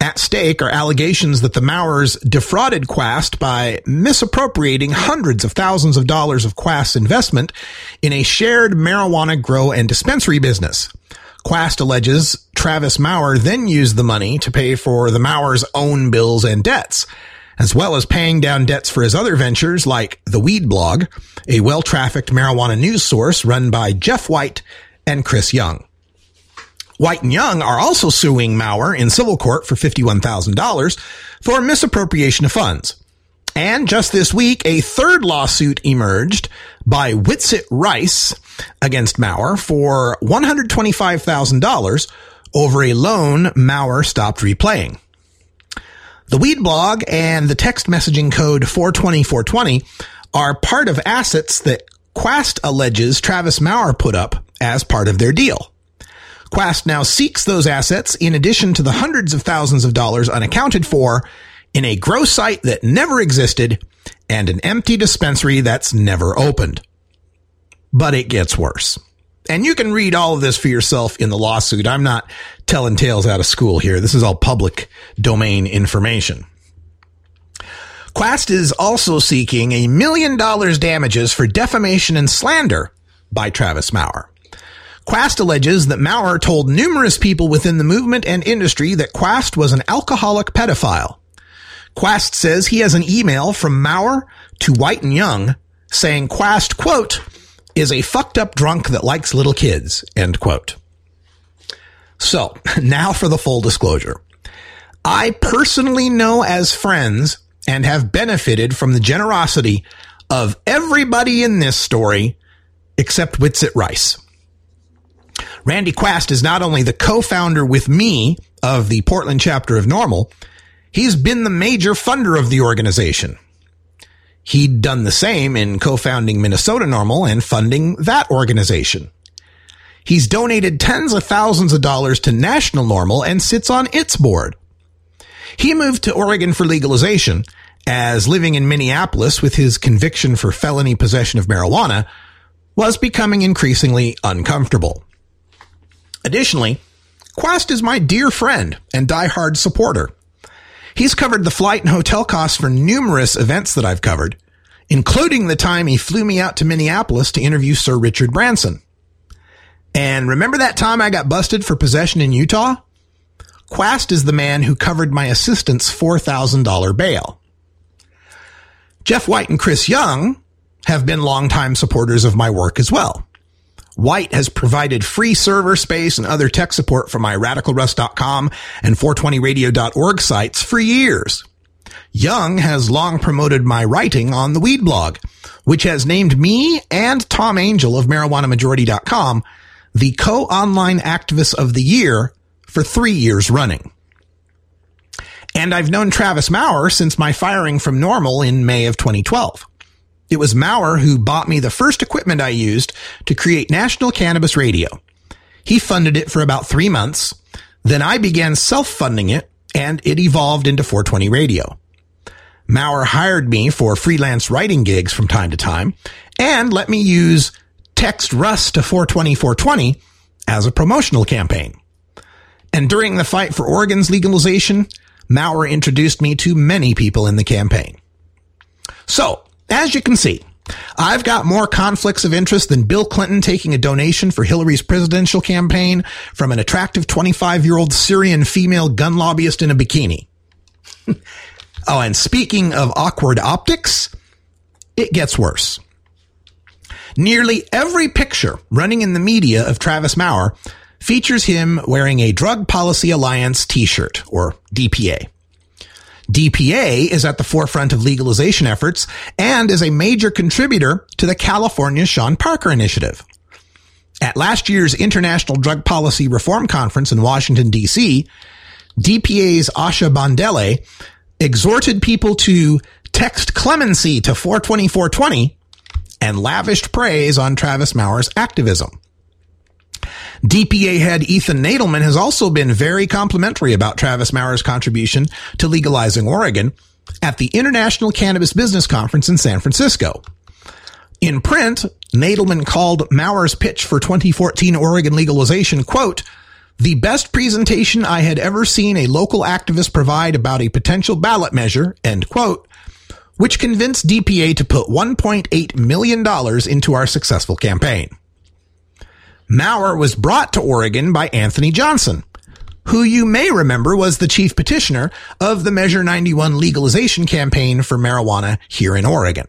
At stake are allegations that the Maurers defrauded Quast by misappropriating hundreds of thousands of dollars of Quast's investment in a shared marijuana grow and dispensary business. Quast alleges Travis Maurer then used the money to pay for the Maurers' own bills and debts, as well as paying down debts for his other ventures like the Weed Blog, a well-trafficked marijuana news source run by Jeff White and Chris Young. White and Young are also suing Maurer in civil court for $51,000 for misappropriation of funds. And just this week, a third lawsuit emerged by Whitsitt Rice against Maurer for $125,000 over a loan Maurer stopped repaying. The Weed blog and the text messaging code 420-420 are part of assets that Quast alleges Travis Maurer put up as part of their deal. Quast now seeks those assets in addition to the hundreds of thousands of dollars unaccounted for in a grow site that never existed and an empty dispensary that's never opened. But it gets worse. And you can read all of this for yourself in the lawsuit. I'm not telling tales out of school here. This is all public domain information. Quast is also seeking a million dollars damages for defamation and slander by Travis Maurer. Quast alleges that Maurer told numerous people within the movement and industry that Quast was an alcoholic pedophile. Quast says he has an email from Maurer to White and Young saying Quast, quote, is a fucked up drunk that likes little kids, end quote. So (laughs) now for the full disclosure. I personally know as friends and have benefited from the generosity of everybody in this story except Witsit Rice. Randy Quast is not only the co-founder with me of the Portland chapter of NORML, he's been the major funder of the organization. He'd done the same in co-founding Minnesota NORML and funding that organization. He's donated tens of thousands of dollars to National NORML and sits on its board. He moved to Oregon for legalization as living in Minneapolis with his conviction for felony possession of marijuana was becoming increasingly uncomfortable. Additionally, Quast is my dear friend and diehard supporter. He's covered the flight and hotel costs for numerous events that I've covered, including the time he flew me out to Minneapolis to interview Sir Richard Branson. And remember that time I got busted for possession in Utah? Quast is the man who covered my assistant's $4,000 bail. Jeff White and Chris Young have been longtime supporters of my work as well. White has provided free server space and other tech support for my radicalruss.com and 420radio.org sites for years. Young has long promoted my writing on the Weed blog, which has named me and Tom Angell of marijuanamajority.com the co-online activist of the year for three years running. And I've known Travis Maurer since my firing from NORML in May of 2012. It was Maurer who bought me the first equipment I used to create National Cannabis Radio. He funded it for about three months. Then I began self-funding it and it evolved into 420 radio. Maurer hired me for freelance writing gigs from time to time and let me use text Russ to 420 420 as a promotional campaign. And during the fight for Oregon's legalization, Maurer introduced me to many people in the campaign. So, as you can see, I've got more conflicts of interest than Bill Clinton taking a donation for Hillary's presidential campaign from an attractive 25 year old Syrian female gun lobbyist in a bikini. (laughs) oh, and speaking of awkward optics, it gets worse. Nearly every picture running in the media of Travis Maurer features him wearing a Drug Policy Alliance t-shirt or DPA. DPA is at the forefront of legalization efforts and is a major contributor to the California Sean Parker Initiative. At last year's International Drug Policy Reform Conference in Washington, D.C., DPA's Asha Bandele exhorted people to text clemency to 42420 and lavished praise on Travis Maurer's activism. DPA head Ethan Nadelmann has also been very complimentary about Travis Maurer's contribution to legalizing Oregon at the International Cannabis Business Conference in San Francisco. In print, Nadelmann called Maurer's pitch for 2014 Oregon legalization, quote, the best presentation I had ever seen a local activist provide about a potential ballot measure, end quote, which convinced DPA to put $1.8 million into our successful campaign. Maurer was brought to Oregon by Anthony Johnson, who you may remember was the chief petitioner of the Measure 91 legalization campaign for marijuana here in Oregon.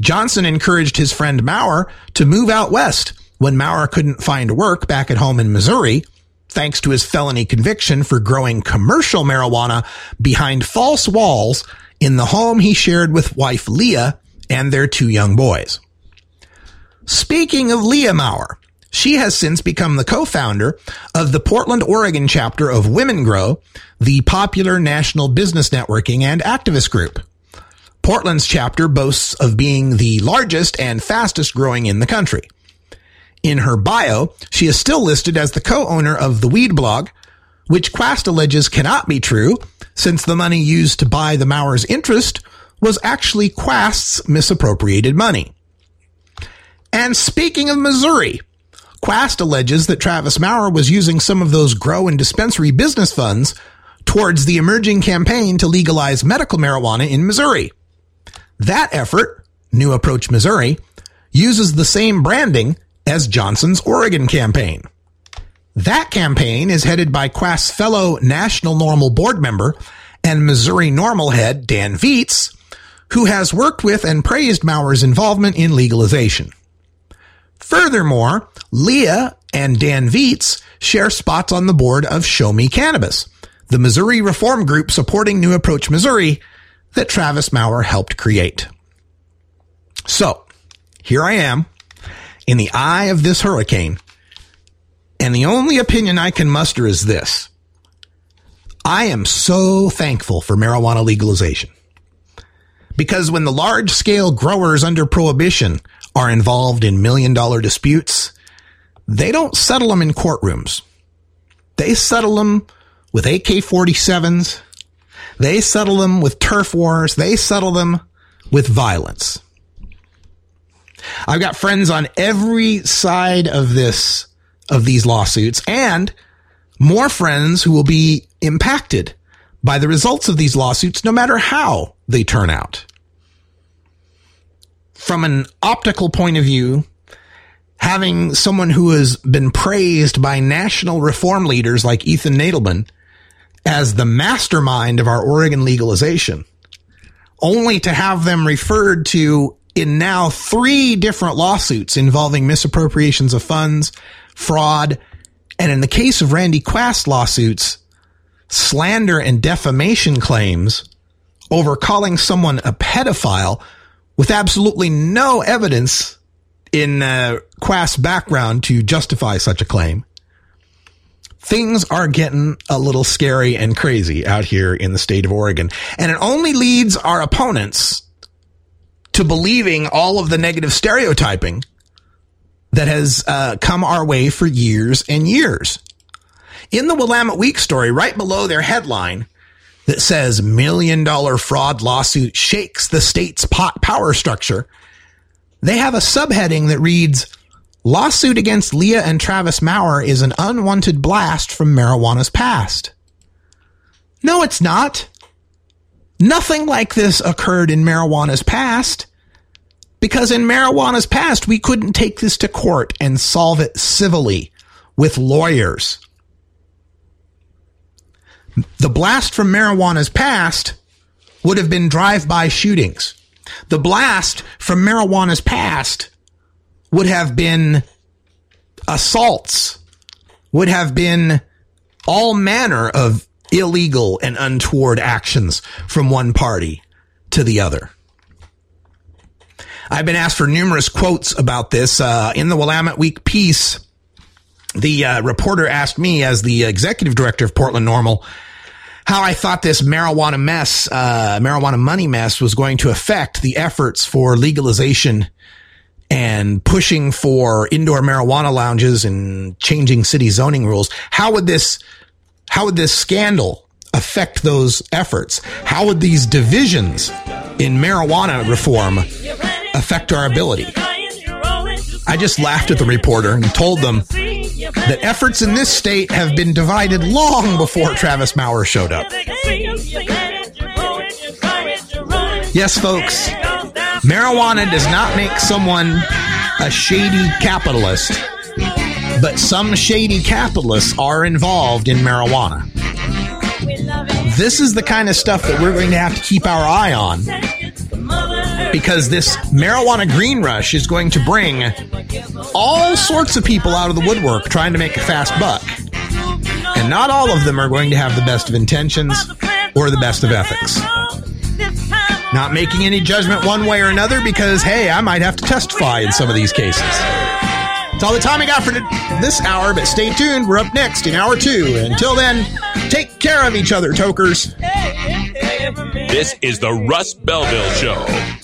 Johnson encouraged his friend Maurer to move out west when Maurer couldn't find work back at home in Missouri, thanks to his felony conviction for growing commercial marijuana behind false walls in the home he shared with wife Leah and their two young boys. Speaking of Leah Maurer, She has since become the co-founder of the Portland, Oregon chapter of Women Grow, the popular national business networking and activist group. Portland's chapter boasts of being the largest and fastest growing in the country. In her bio, she is still listed as the co-owner of the Weed Blog, which Quast alleges cannot be true, since the money used to buy the Maurer's interest was actually Quast's misappropriated money. And speaking of Missouri, Quast alleges that Travis Maurer was using some of those grow and dispensary business funds towards the emerging campaign to legalize medical marijuana in Missouri. That effort, New Approach Missouri, uses the same branding as Johnson's Oregon campaign. That campaign is headed by Quast's fellow National NORML board member and Missouri NORML head Dan Viets, who has worked with and praised Maurer's involvement in legalization. Furthermore, Leah and Dan Viets share spots on the board of Show Me Cannabis, the Missouri reform group supporting New Approach Missouri that Travis Maurer helped create. So, here I am in the eye of this hurricane, and the only opinion I can muster is this. I am so thankful for marijuana legalization. Because when the large scale growers under prohibition are involved in million dollar disputes, they don't settle them in courtrooms. They settle them with AK 47s. They settle them with turf wars. They settle them with violence. I've got friends on every side of this, of these lawsuits and more friends who will be impacted by the results of these lawsuits, no matter how they turn out. From an optical point of view, having someone who has been praised by national reform leaders like Ethan Nadelmann as the mastermind of our Oregon legalization, only to have them referred to in now three different lawsuits involving misappropriations of funds, fraud, and in the case of Randy Quast lawsuits, slander and defamation claims over calling someone a pedophile with absolutely no evidence in uh, Quast's background to justify such a claim. Things are getting a little scary and crazy out here in the state of Oregon. And it only leads our opponents to believing all of the negative stereotyping that has uh, come our way for years and years. In the Willamette Week story, right below their headline that says million dollar fraud lawsuit shakes the state's pot power structure, they have a subheading that reads lawsuit against Leah and Travis Maurer is an unwanted blast from marijuana's past. No, it's not. Nothing like this occurred in marijuana's past. Because in marijuana's past, we couldn't take this to court and solve it civilly with lawyers. The blast from marijuana's past would have been drive-by shootings. The blast from marijuana's past would have been assaults, would have been all manner of illegal and untoward actions from one party to the other. I've been asked for numerous quotes about this uh, in the Willamette Week piece. The uh, reporter asked me, as the executive director of Portland NORML, how I thought this marijuana mess, uh, marijuana money mess, was going to affect the efforts for legalization and pushing for indoor marijuana lounges and changing city zoning rules. How would this, how would this scandal affect those efforts? How would these divisions in marijuana reform affect our ability. I just laughed at the reporter and told them that efforts in this state have been divided long before Travis Maurer showed up. Yes, folks, marijuana does not make someone a shady capitalist, but some shady capitalists are involved in marijuana. This is the kind of stuff that we're going to have to keep our eye on because this marijuana green rush is going to bring all sorts of people out of the woodwork trying to make a fast buck. And not all of them are going to have the best of intentions or the best of ethics. Not making any judgment one way or another because, hey, I might have to testify in some of these cases. It's all the time I got for this hour, but stay tuned. We're up next in hour two. Until then, take care of each other, tokers. This is the Russ Belville Show.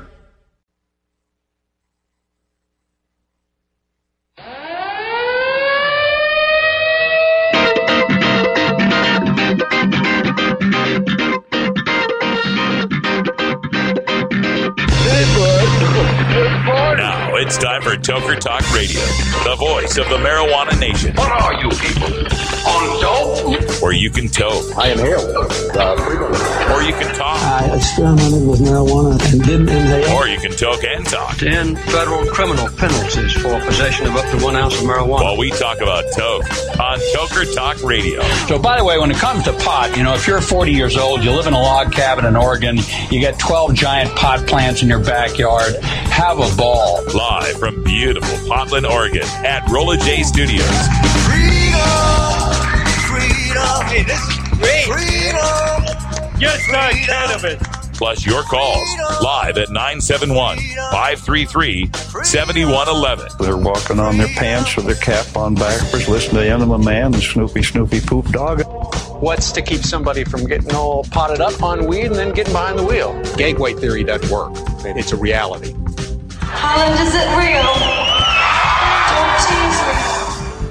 For Toker Talk Radio, the voice of the marijuana nation. What are you people? On dope? Where you can toke. I am here. or you can talk. I experimented with marijuana and didn't inhale. Or you can toke and talk. 10 federal criminal penalties for possession of up to one ounce of marijuana. While we talk about toke on Toker Talk Radio. So, by the way, when it comes to pot, you know, if you're 40 years old, you live in a log cabin in Oregon, you got 12 giant pot plants in your backyard, have a ball. Live from beautiful Portland, Oregon at Rolla J Studios. Hey, this is great. Freedom. Yes, not cannabis. Plus your calls live at 971 533 7111. They're walking on their pants with their cap on backwards, listening to Enema Man and Snoopy Snoopy Poop Dog. What's to keep somebody from getting all potted up on weed and then getting behind the wheel? Gateway theory doesn't work. It's a reality. Holland, is it real? Don't tease me.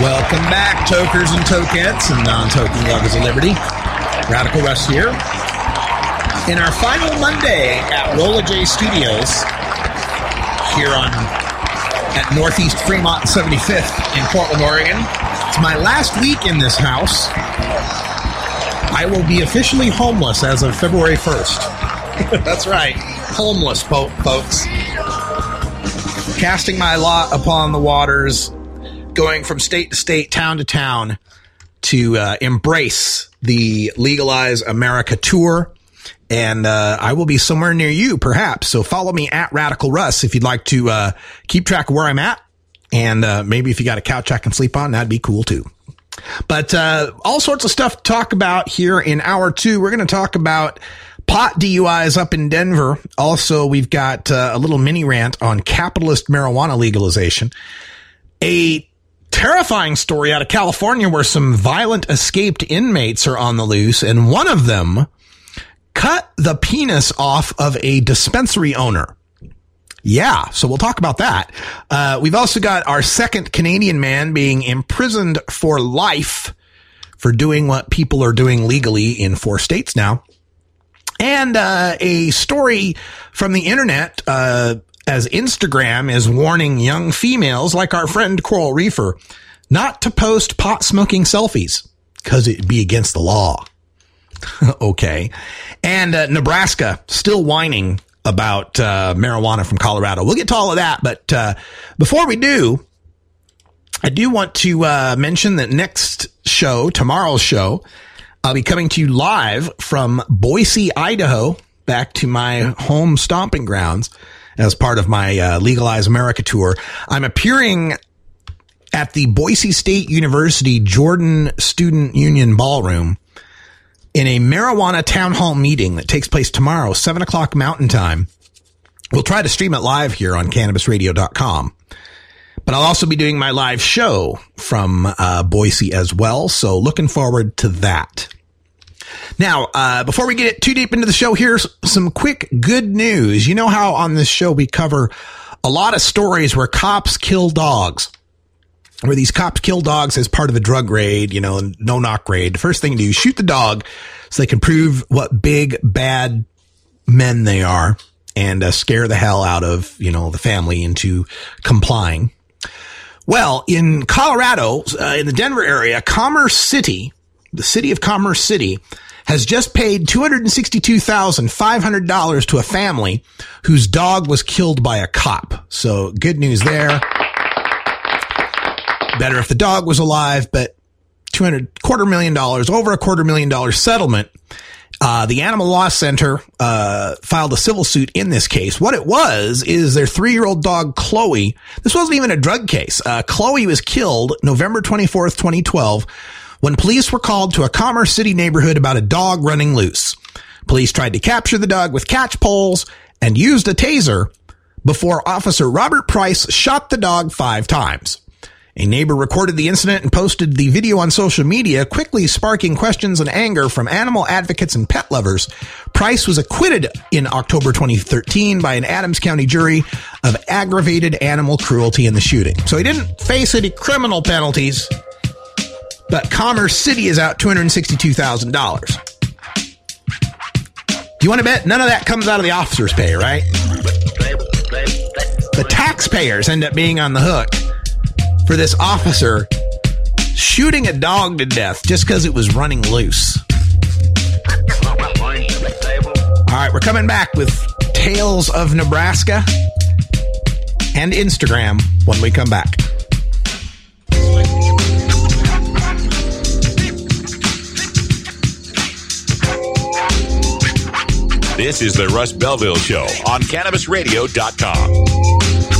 Welcome back, tokers and tokettes and non-token lovers of liberty. Radical Russ here. In our final Monday at Rolla J Studios here on at Northeast Fremont 75th in Portland, Oregon. It's my last week in this house. I will be officially homeless as of February 1st. (laughs) That's right. Homeless, po- folks. Casting my lot upon the waters going from state to state, town to town to uh, embrace the Legalize America tour. And uh, I will be somewhere near you, perhaps. So follow me at Radical Russ if you'd like to uh, keep track of where I'm at. And uh, maybe if you got a couch I can sleep on, that'd be cool too. But uh, all sorts of stuff to talk about here in hour two. We're going to talk about pot DUIs up in Denver. Also, we've got uh, a little mini rant on capitalist marijuana legalization. A terrifying story out of California where some violent escaped inmates are on the loose and one of them cut the penis off of a dispensary owner. Yeah, so we'll talk about that. Uh, we've also got our second Canadian man being imprisoned for life for doing what people are doing legally in four states now. And uh, a story from the internet uh, as Instagram is warning young females like our friend Coral Reefer not to post pot smoking selfies because it'd be against the law. (laughs) okay. And uh, Nebraska still whining about uh, marijuana from Colorado. We'll get to all of that. But uh, before we do, I do want to uh, mention that next show, tomorrow's show, I'll be coming to you live from Boise, Idaho, back to my home stomping grounds as part of my uh, Legalize America tour. I'm appearing at the Boise State University Jordan Student Union Ballroom in a marijuana town hall meeting that takes place tomorrow, 7 o'clock Mountain Time. We'll try to stream it live here on cannabisradio.com. But I'll also be doing my live show from uh, Boise as well. So looking forward to that. Now, uh, before we get too deep into the show, here's some quick good news. You know how on this show we cover a lot of stories where cops kill dogs. where these cops kill dogs as part of a drug raid, you know, no knock raid. The first thing to do shoot the dog so they can prove what big, bad men they are and uh, scare the hell out of, you know, the family into complying. Well, in Colorado, uh, in the Denver area, Commerce City, the city of Commerce City, has just paid $262,500 to a family whose dog was killed by a cop. So good news there. Better if the dog was alive, but 200 quarter million dollars, over a quarter million dollar settlement. Uh, the Animal Law Center uh, filed a civil suit in this case. What it was is their three year old dog Chloe. This wasn't even a drug case. Uh, Chloe was killed November 24th, 2012 when police were called to a Commerce City neighborhood about a dog running loose. Police tried to capture the dog with catch poles and used a taser before Officer Robert Price shot the dog five times. A neighbor recorded the incident and posted the video on social media, quickly sparking questions and anger from animal advocates and pet lovers. Price was acquitted in October 2013 by an Adams County jury of aggravated animal cruelty in the shooting. So he didn't face any criminal penalties, but Commerce City is out $262,000. Do you want to bet none of that comes out of the officer's pay, right? The taxpayers end up being on the hook for this officer shooting a dog to death just because it was running loose. All right, we're coming back with Tales of Nebraska and Instagram when we come back. This is the Russ Belville Show on CannabisRadio.com.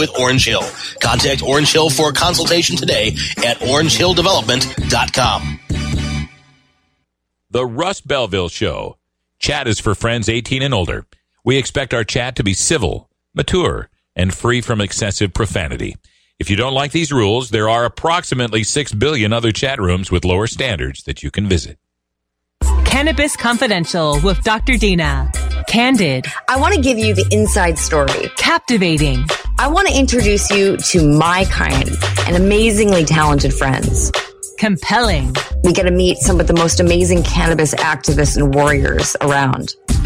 with Orange Hill. Contact Orange Hill for a consultation today at orangehilldevelopment.com. The Russ Belville Show. Chat is for friends 18 and older. We expect our chat to be civil, mature, and free from excessive profanity. If you don't like these rules, there are approximately 6 billion other chat rooms with lower standards that you can visit. Cannabis Confidential with Dr. Dina. Candid. I want to give you the inside story. Captivating. I want to introduce you to my kind and amazingly talented friends. Compelling. We get to meet some of the most amazing cannabis activists and warriors around.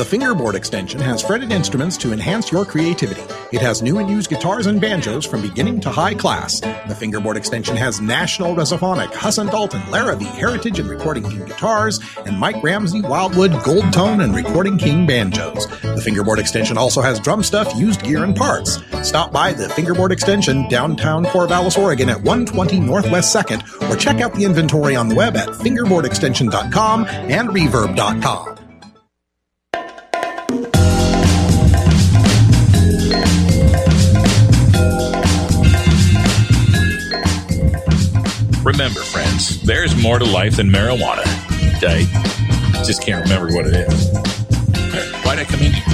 The fingerboard extension has fretted instruments to enhance your creativity. It has new and used guitars and banjos from beginning to high class. The fingerboard extension has National Resophonic, Huss & Dalton, Larrivee, Heritage and Recording King guitars, and Mike Ramsey, Wildwood, Gold Tone, and Recording King banjos. The fingerboard extension also has drum stuff, used gear, and parts. Stop by the fingerboard extension downtown Corvallis, Oregon at 120 Northwest 2nd, or check out the inventory on the web at fingerboardextension.com and reverb.com. There's more to life than marijuana. I just can't remember what it is. Why'd I come in here?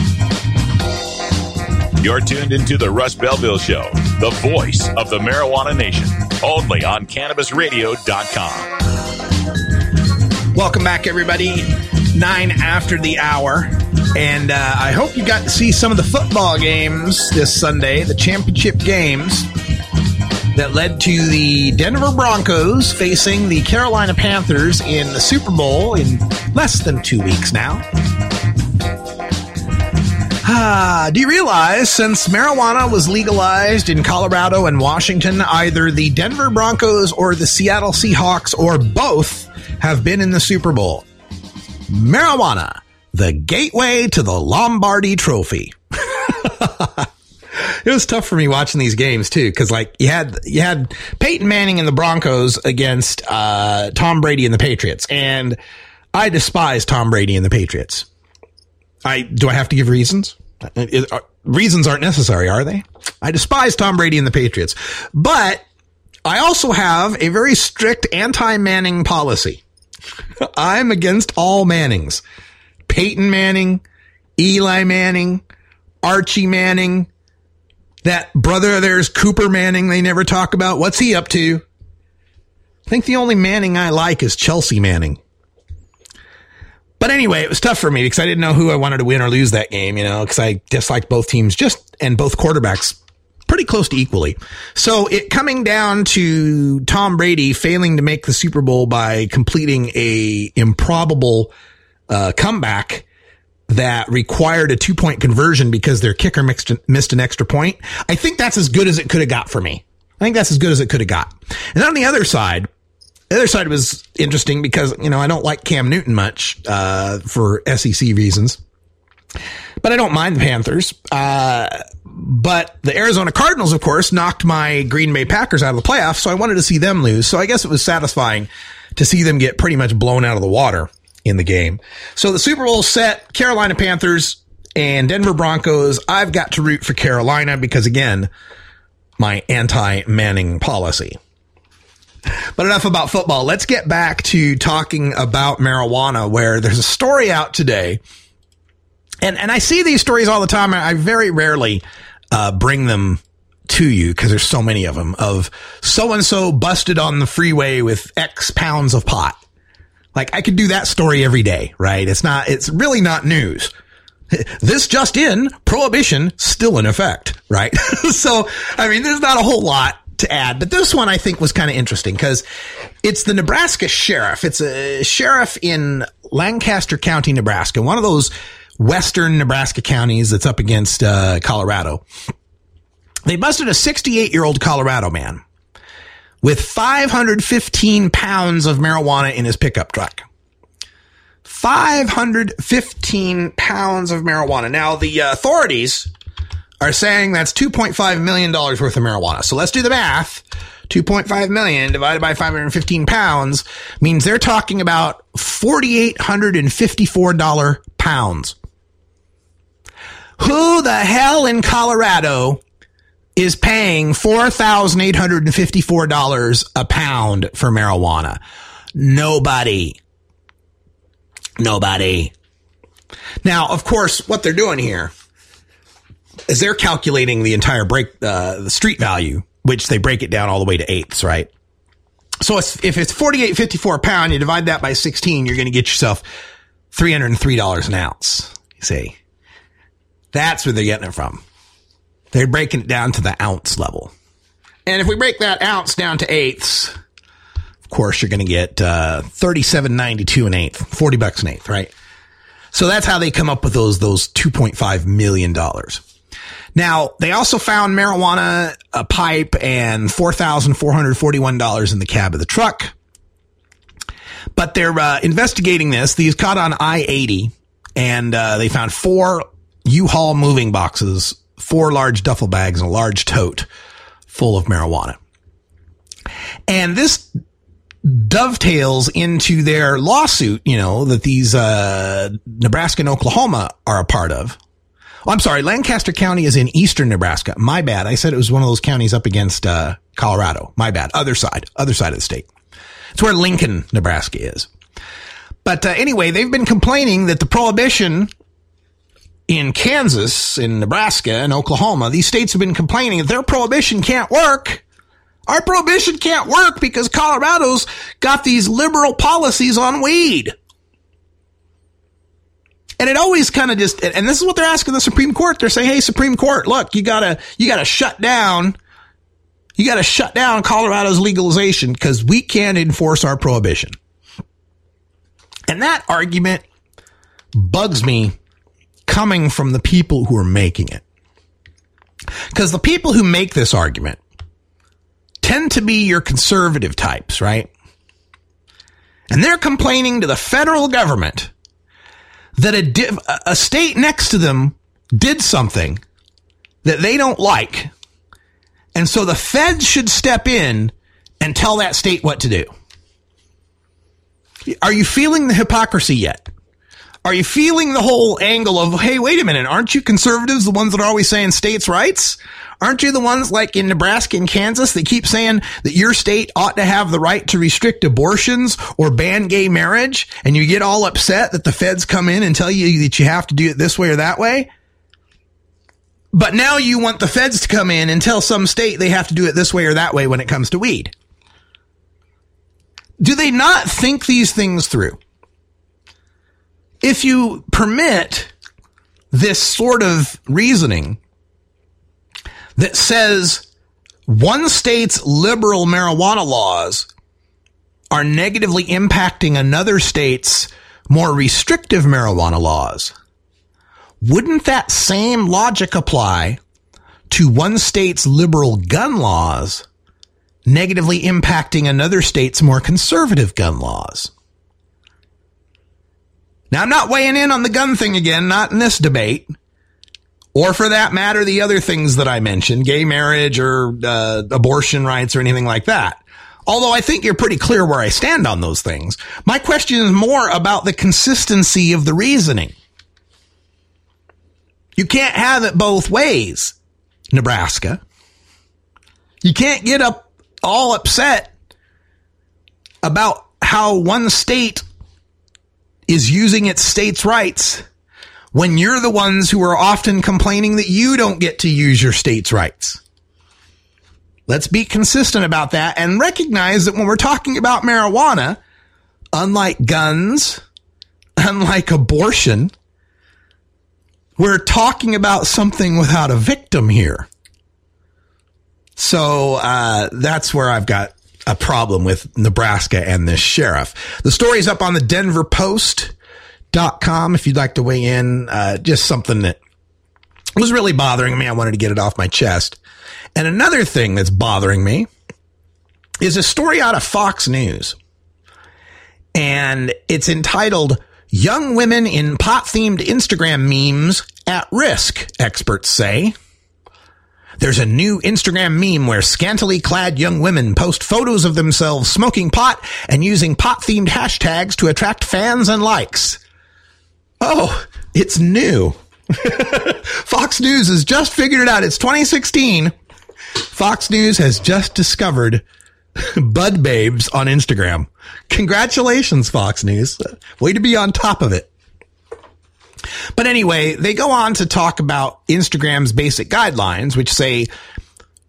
You're tuned into the Russ Belville Show, the voice of the marijuana nation, only on CannabisRadio.com. Welcome back, everybody. Nine after the hour. And uh, I hope you got to see some of the football games this Sunday, the championship games that led to the Denver Broncos facing the Carolina Panthers in the Super Bowl in less than two weeks now. Ah, do you realize since marijuana was legalized in Colorado and Washington, either the Denver Broncos or the Seattle Seahawks or both have been in the Super Bowl? Marijuana, the gateway to the Lombardi Trophy. (laughs) it was tough for me watching these games too, because like you had you had Peyton Manning and the Broncos against uh, Tom Brady and the Patriots, and I despise Tom Brady and the Patriots. I do I have to give reasons? It- uh, reasons aren't necessary, are they? I despise Tom Brady and the Patriots, but I also have a very strict anti-Manning policy. (laughs) I'm against all Mannings. Peyton Manning, Eli Manning, Archie Manning, that brother of theirs, Cooper Manning, they never talk about. What's he up to? I think the only Manning I like is Chelsea Manning. But anyway, it was tough for me because I didn't know who I wanted to win or lose that game, you know, because I disliked both teams just and both quarterbacks pretty close to equally. So it coming down to Tom Brady failing to make the Super Bowl by completing a improbable uh, comeback that required a two point conversion because their kicker mixed, missed an extra point. I think that's as good as it could have got for me. I think that's as good as it could have got. And on the other side, the other side was interesting because, you know, I don't like Cam Newton much, uh, for SEC reasons, but I don't mind the Panthers. Uh, but the Arizona Cardinals, of course, knocked my Green Bay Packers out of the playoffs. So I wanted to see them lose. So I guess it was satisfying to see them get pretty much blown out of the water in the game. So the Super Bowl set Carolina Panthers and Denver Broncos. I've got to root for Carolina because again, my anti Manning policy. But enough about football. Let's get back to talking about marijuana where there's a story out today. And, and I see these stories all the time. I very rarely, uh, bring them to you because there's so many of them of so and so busted on the freeway with X pounds of pot. Like I could do that story every day, right? It's not, it's really not news. (laughs) This just in, prohibition still in effect, right? (laughs) so, I mean, there's not a whole lot to add, but this one I think was kind of interesting because it's the Nebraska sheriff. It's a sheriff in Lancaster County, Nebraska, one of those western Nebraska counties that's up against uh, Colorado. They busted a 68 year old Colorado man with 515 pounds of marijuana in his pickup truck. 515 pounds of marijuana. Now, the uh, authorities are saying that's $2.5 million worth of marijuana. So let's do the math. 2.5 million divided by 515 pounds means they're talking about $4,854 pounds. Who the hell in Colorado is paying $4,854 a pound for marijuana? Nobody. Nobody. Now, of course, what they're doing here is they're calculating the entire break, uh, the street value, which they break it down all the way to eighths, right? So if, if it's 48.54 a pound, you divide that by 16, you're going to get yourself $303 an ounce. You see, that's where they're getting it from. They're breaking it down to the ounce level. And if we break that ounce down to eighths, of course, you're going to get uh, 37.92 an eighth, 40 bucks an eighth, right? So that's how they come up with those those 2.5 million dollars. Now, they also found marijuana, a pipe, and $4,441 in the cab of the truck. But they're uh, investigating this. These caught on I-80, and uh, they found four U-Haul moving boxes, four large duffel bags, and a large tote full of marijuana. And this dovetails into their lawsuit, you know, that these uh, Nebraska and Oklahoma are a part of. Oh, I'm sorry, Lancaster County is in eastern Nebraska. My bad. I said it was one of those counties up against uh, Colorado. My bad. Other side, other side of the state. It's where Lincoln, Nebraska is. But uh, anyway, they've been complaining that the prohibition in Kansas, in Nebraska, and Oklahoma, these states have been complaining that their prohibition can't work. Our prohibition can't work because Colorado's got these liberal policies on weed. And it always kind of just, and this is what they're asking the Supreme Court. They're saying, Hey, Supreme Court, look, you gotta, you gotta shut down, you gotta shut down Colorado's legalization because we can't enforce our prohibition. And that argument bugs me coming from the people who are making it. Because the people who make this argument tend to be your conservative types, right? And they're complaining to the federal government that a, div- a state next to them did something that they don't like. And so the feds should step in and tell that state what to do. Are you feeling the hypocrisy yet? Are you feeling the whole angle of, hey, wait a minute, aren't you conservatives the ones that are always saying states' rights? Aren't you the ones like in Nebraska and Kansas that keep saying that your state ought to have the right to restrict abortions or ban gay marriage? And you get all upset that the feds come in and tell you that you have to do it this way or that way? But now you want the feds to come in and tell some state they have to do it this way or that way when it comes to weed. Do they not think these things through? If you permit this sort of reasoning that says one state's liberal marijuana laws are negatively impacting another state's more restrictive marijuana laws, wouldn't that same logic apply to one state's liberal gun laws negatively impacting another state's more conservative gun laws? Now, I'm not weighing in on the gun thing again, not in this debate, or for that matter, the other things that I mentioned, gay marriage or uh, abortion rights or anything like that. Although I think you're pretty clear where I stand on those things. My question is more about the consistency of the reasoning. You can't have it both ways, Nebraska. You can't get up all upset about how one state is using its state's rights when you're the ones who are often complaining that you don't get to use your state's rights. Let's be consistent about that and recognize that when we're talking about marijuana, unlike guns, (laughs) unlike abortion, we're talking about something without a victim here. So uh, that's where I've got a problem with Nebraska and this sheriff. The story's up on the Denver Post.com if you'd like to weigh in. Uh, just something that was really bothering me. I wanted to get it off my chest. And another thing that's bothering me is a story out of Fox News. And it's entitled Young Women in Pot Themed Instagram Memes at Risk, experts say. There's a new Instagram meme where scantily clad young women post photos of themselves smoking pot and using pot themed hashtags to attract fans and likes. Oh, it's new. (laughs) Fox News has just figured it out. It's 2016. Fox News has just discovered (laughs) Bud Babes on Instagram. Congratulations, Fox News. Way to be on top of it. But anyway, they go on to talk about Instagram's basic guidelines, which say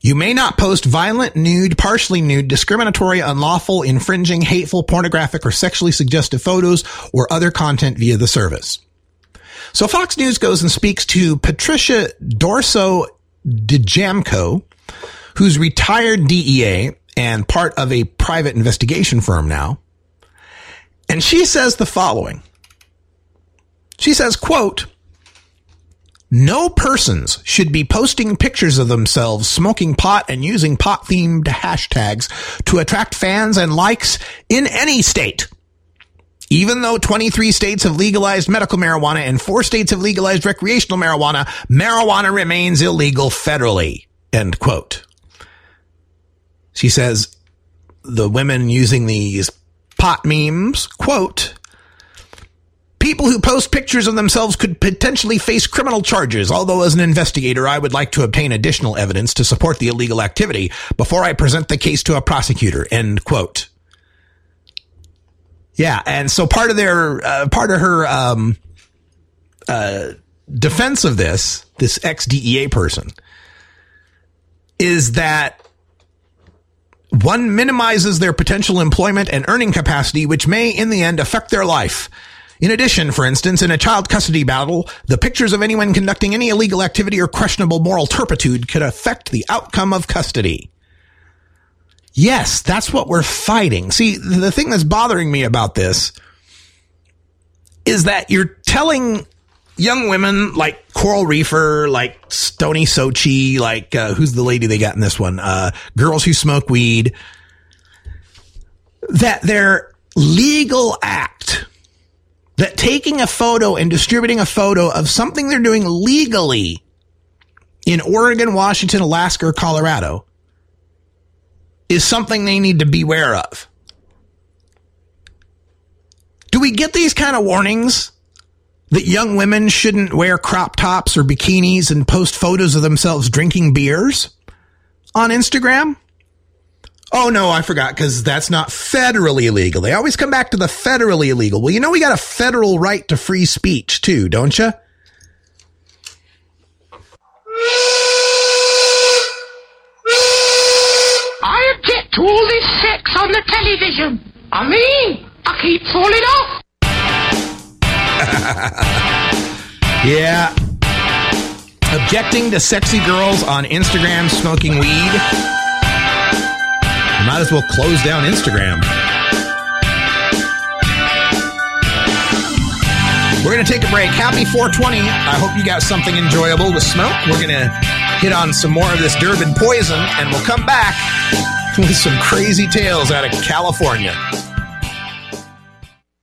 you may not post violent, nude, partially nude, discriminatory, unlawful, infringing, hateful, pornographic, or sexually suggestive photos or other content via the service. So Fox News goes and speaks to Patricia Dorso DeJamco, who's retired DEA and part of a private investigation firm now. And she says the following. She says, quote, no persons should be posting pictures of themselves smoking pot and using pot themed hashtags to attract fans and likes in any state. Even though 23 states have legalized medical marijuana and four states have legalized recreational marijuana, marijuana remains illegal federally. End quote. She says the women using these pot memes, quote, People who post pictures of themselves could potentially face criminal charges, although as an investigator, I would like to obtain additional evidence to support the illegal activity before I present the case to a prosecutor. End quote. Yeah, and so part of their, uh, part of her, um, uh, defense of this, this ex DEA person, is that one minimizes their potential employment and earning capacity, which may in the end affect their life. In addition, for instance, in a child custody battle, the pictures of anyone conducting any illegal activity or questionable moral turpitude could affect the outcome of custody. Yes, that's what we're fighting. See, the thing that's bothering me about this is that you're telling young women like Coral Reefer, like Stony Sochi, like uh, who's the lady they got in this one? Uh, girls who smoke weed. That their legal act, that taking a photo and distributing a photo of something they're doing legally in Oregon, Washington, Alaska, or Colorado is something they need to beware of. Do we get these kind of warnings that young women shouldn't wear crop tops or bikinis and post photos of themselves drinking beers on Instagram? Oh no, I forgot because that's not federally illegal. They always come back to the federally illegal. Well, you know we got a federal right to free speech too, don't you? I object to all this sex on the television. I mean, I keep falling off. (laughs) yeah. Objecting to sexy girls on Instagram smoking weed. Might as well close down Instagram. We're going to take a break. Happy 420. I hope you got something enjoyable to smoke. We're going to hit on some more of this Durban poison, and we'll come back (laughs) with some crazy tales out of California.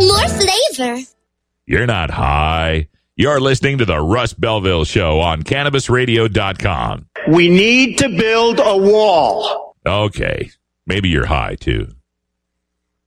more flavor. You're not high. You're listening to the Russ Belville Show on CannabisRadio.com. We need to build a wall. Okay. Maybe you're high too.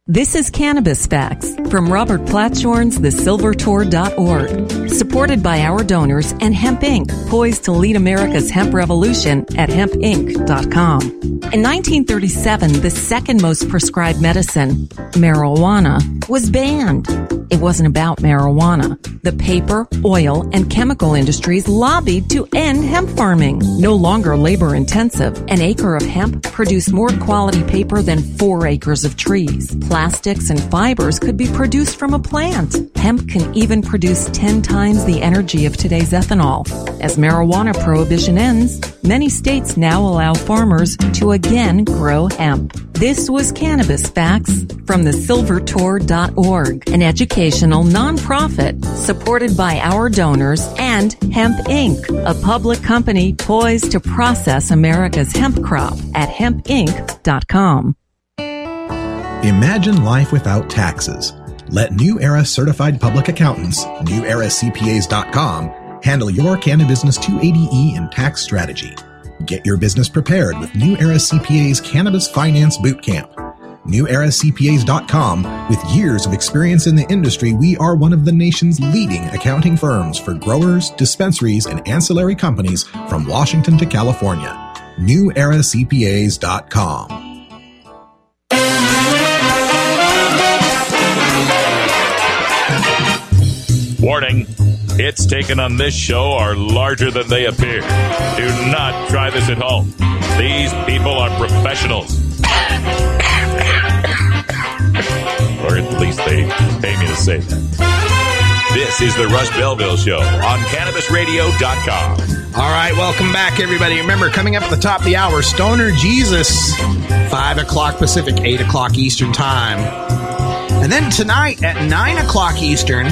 This is Cannabis Facts from Robert Platshorn's TheSilverTour.org, supported by our donors and Hemp Inc., poised to lead America's hemp revolution at hempinc.com. In 1937, the second most prescribed medicine, marijuana, was banned. It wasn't about marijuana. The paper, oil, and chemical industries lobbied to end hemp farming. No longer labor intensive, an acre of hemp produced more quality paper than four acres of trees. Plastics and fibers could be produced from a plant. Hemp can even produce 10 times the energy of today's ethanol. As marijuana prohibition ends, many states now allow farmers to again grow hemp. This was Cannabis Facts from thesilvertour.org, an educational nonprofit supported by our donors and Hemp Inc., a public company poised to process America's hemp crop at hempinc.com. Imagine life without taxes. Let New Era certified public accountants, neweracpas.com, handle your cannabis Business 280E and tax strategy. Get your business prepared with New Era CPA's Cannabis Finance Bootcamp. NewEraCPAs.com. With years of experience in the industry, we are one of the nation's leading accounting firms for growers, dispensaries, and ancillary companies from Washington to California. NewEraCPAs.com. Warning hits taken on this show are larger than they appear. Do not try this at home. These people are professionals. or at least they pay me to say that. This is the Russ Belville Show on CannabisRadio.com. All right, welcome back, everybody. Remember, coming up at the top of the hour, Stoner Jesus, 5 o'clock Pacific, 8 o'clock Eastern Time. And then tonight at 9 o'clock Eastern,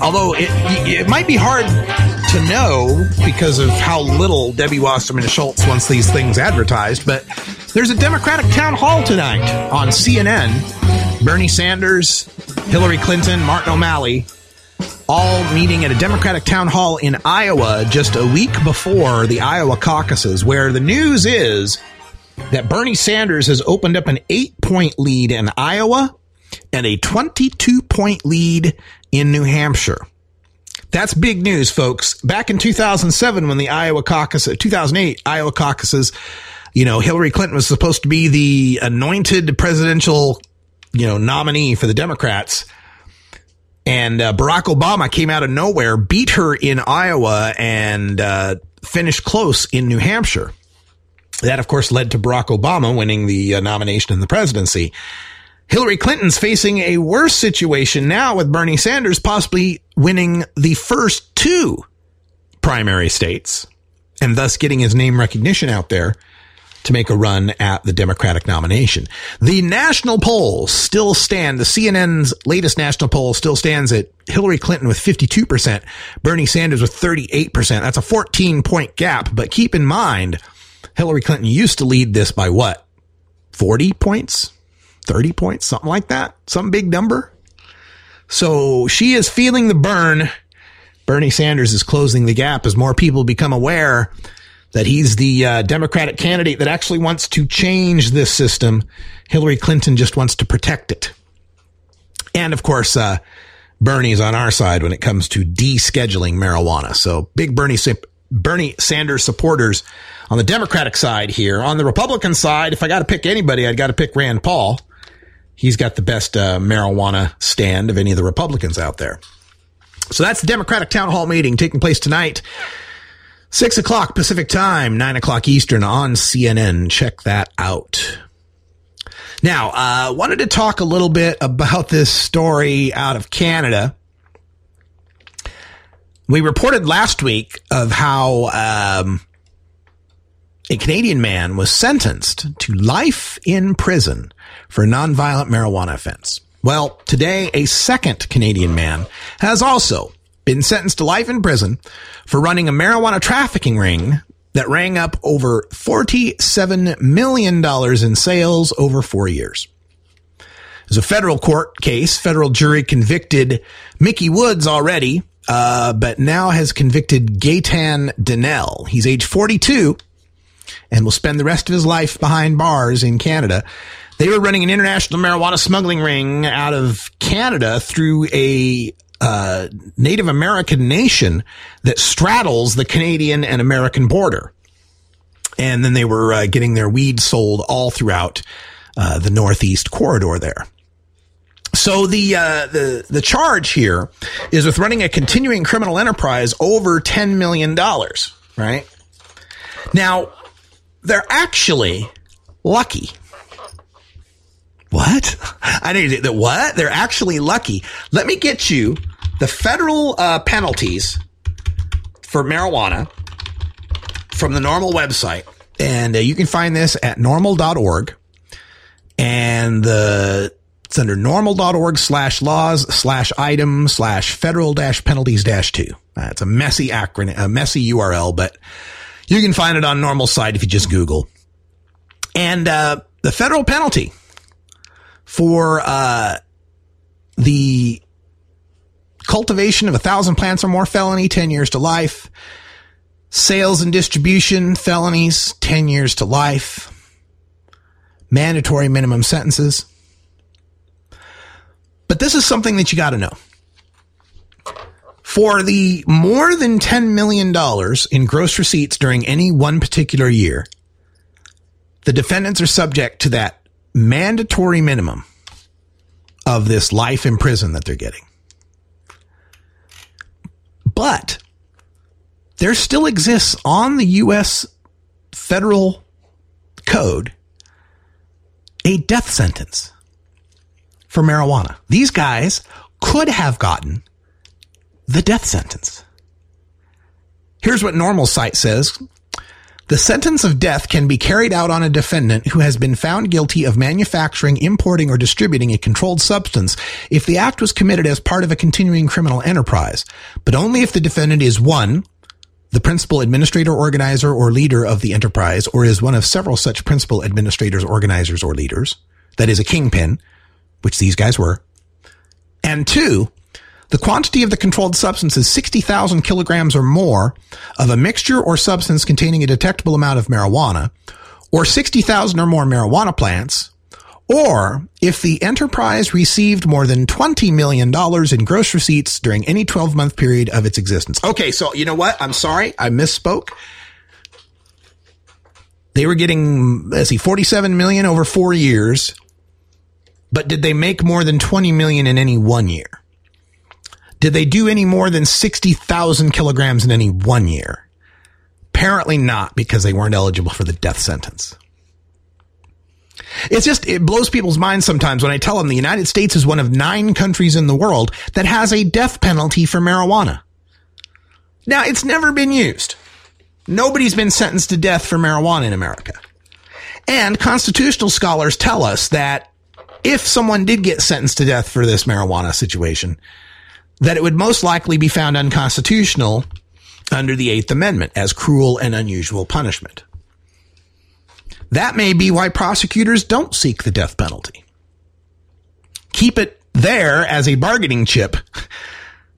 although it, it might be hard to know because of how little Debbie Wasserman Schultz wants these things advertised, but there's a Democratic town hall tonight on CNN. Bernie Sanders, Hillary Clinton, Martin O'Malley, all meeting at a Democratic town hall in Iowa just a week before the Iowa caucuses, where the news is that Bernie Sanders has opened up an eight point lead in Iowa and a 22 point lead in New Hampshire. That's big news, folks. Back in 2007, when the Iowa caucus, 2008 Iowa caucuses, you know, Hillary Clinton was supposed to be the anointed presidential, you know, nominee for the Democrats. And uh, Barack Obama came out of nowhere, beat her in Iowa, and uh, finished close in New Hampshire. That, of course, led to Barack Obama winning the uh, nomination in the presidency. Hillary Clinton's facing a worse situation now with Bernie Sanders possibly winning the first two primary states and thus getting his name recognition out there to make a run at the Democratic nomination. The national polls still stand. The CNN's latest national poll still stands at Hillary Clinton with 52%, Bernie Sanders with 38%. That's a 14 point gap. But keep in mind, Hillary Clinton used to lead this by what? 40 points? 30 points? Something like that? Some big number? So she is feeling the burn. Bernie Sanders is closing the gap as more people become aware that he's the uh, Democratic candidate that actually wants to change this system. Hillary Clinton just wants to protect it. And of course, uh, Bernie's on our side when it comes to descheduling marijuana. So big Bernie, Bernie Sanders supporters on the Democratic side here. On the Republican side, if I got to pick anybody, I'd got to pick Rand Paul. He's got the best uh, marijuana stand of any of the Republicans out there. So that's the Democratic town hall meeting taking place tonight. Six o'clock Pacific time, nine o'clock Eastern on CNN. Check that out. Now, I uh, wanted to talk a little bit about this story out of Canada. We reported last week of how um, a Canadian man was sentenced to life in prison for a nonviolent marijuana offense. Well, today, a second Canadian man has also been sentenced to life in prison for running a marijuana trafficking ring that rang up over $47 million in sales over four years. Was a federal court case. Federal jury convicted Mickey Woods already, uh, but now has convicted Gaetan Donnell. He's age 42 and will spend the rest of his life behind bars in Canada. They were running an international marijuana smuggling ring out of Canada through a uh, Native American nation that straddles the Canadian and American border. And then they were uh, getting their weed sold all throughout uh, the Northeast corridor there. So the uh, the the charge here is with running a continuing criminal enterprise over ten million dollars. Right now, they're actually lucky. What? I need that. What? They're actually lucky. Let me get you the federal uh, penalties for marijuana from the NORML website. And uh, you can find this at norml.org. And the it's under norml.org slash laws slash item slash federal dash penalties dash two. Uh, it's a messy acronym, a messy URL, but you can find it on NORML site if you just Google. And uh, the federal penalty for uh, the cultivation of a thousand plants or more felony, 10 years to life. Sales and distribution felonies, 10 years to life. Mandatory minimum sentences. But this is something that you got to know. For the more than $10 million in gross receipts during any one particular year, the defendants are subject to that mandatory minimum of this life in prison that they're getting. But there still exists on the U.S. federal code a death sentence for marijuana. These guys could have gotten the death sentence. Here's what NORML site says the sentence of death can be carried out on a defendant who has been found guilty of manufacturing, importing, or distributing a controlled substance if the act was committed as part of a continuing criminal enterprise, but only if the defendant is one, the principal administrator, organizer, or leader of the enterprise, or is one of several such principal administrators, organizers, or leaders, that is a kingpin, which these guys were, and two, the quantity of the controlled substance is 60,000 kilograms or more of a mixture or substance containing a detectable amount of marijuana, or 60,000 or more marijuana plants, or if the enterprise received more than $20 million in gross receipts during any 12 month period of its existence. Okay, so you know what? I'm sorry, I misspoke. They were getting, let's see, 47 million over four years, but did they make more than 20 million in any one year? Did they do any more than 60,000 kilograms in any one year? Apparently not because they weren't eligible for the death sentence. It's just, it blows people's minds sometimes when I tell them the United States is one of nine countries in the world that has a death penalty for marijuana. Now, it's never been used. Nobody's been sentenced to death for marijuana in America. And constitutional scholars tell us that if someone did get sentenced to death for this marijuana situation, that it would most likely be found unconstitutional under the Eighth Amendment as cruel and unusual punishment. That may be why prosecutors don't seek the death penalty. Keep it there as a bargaining chip,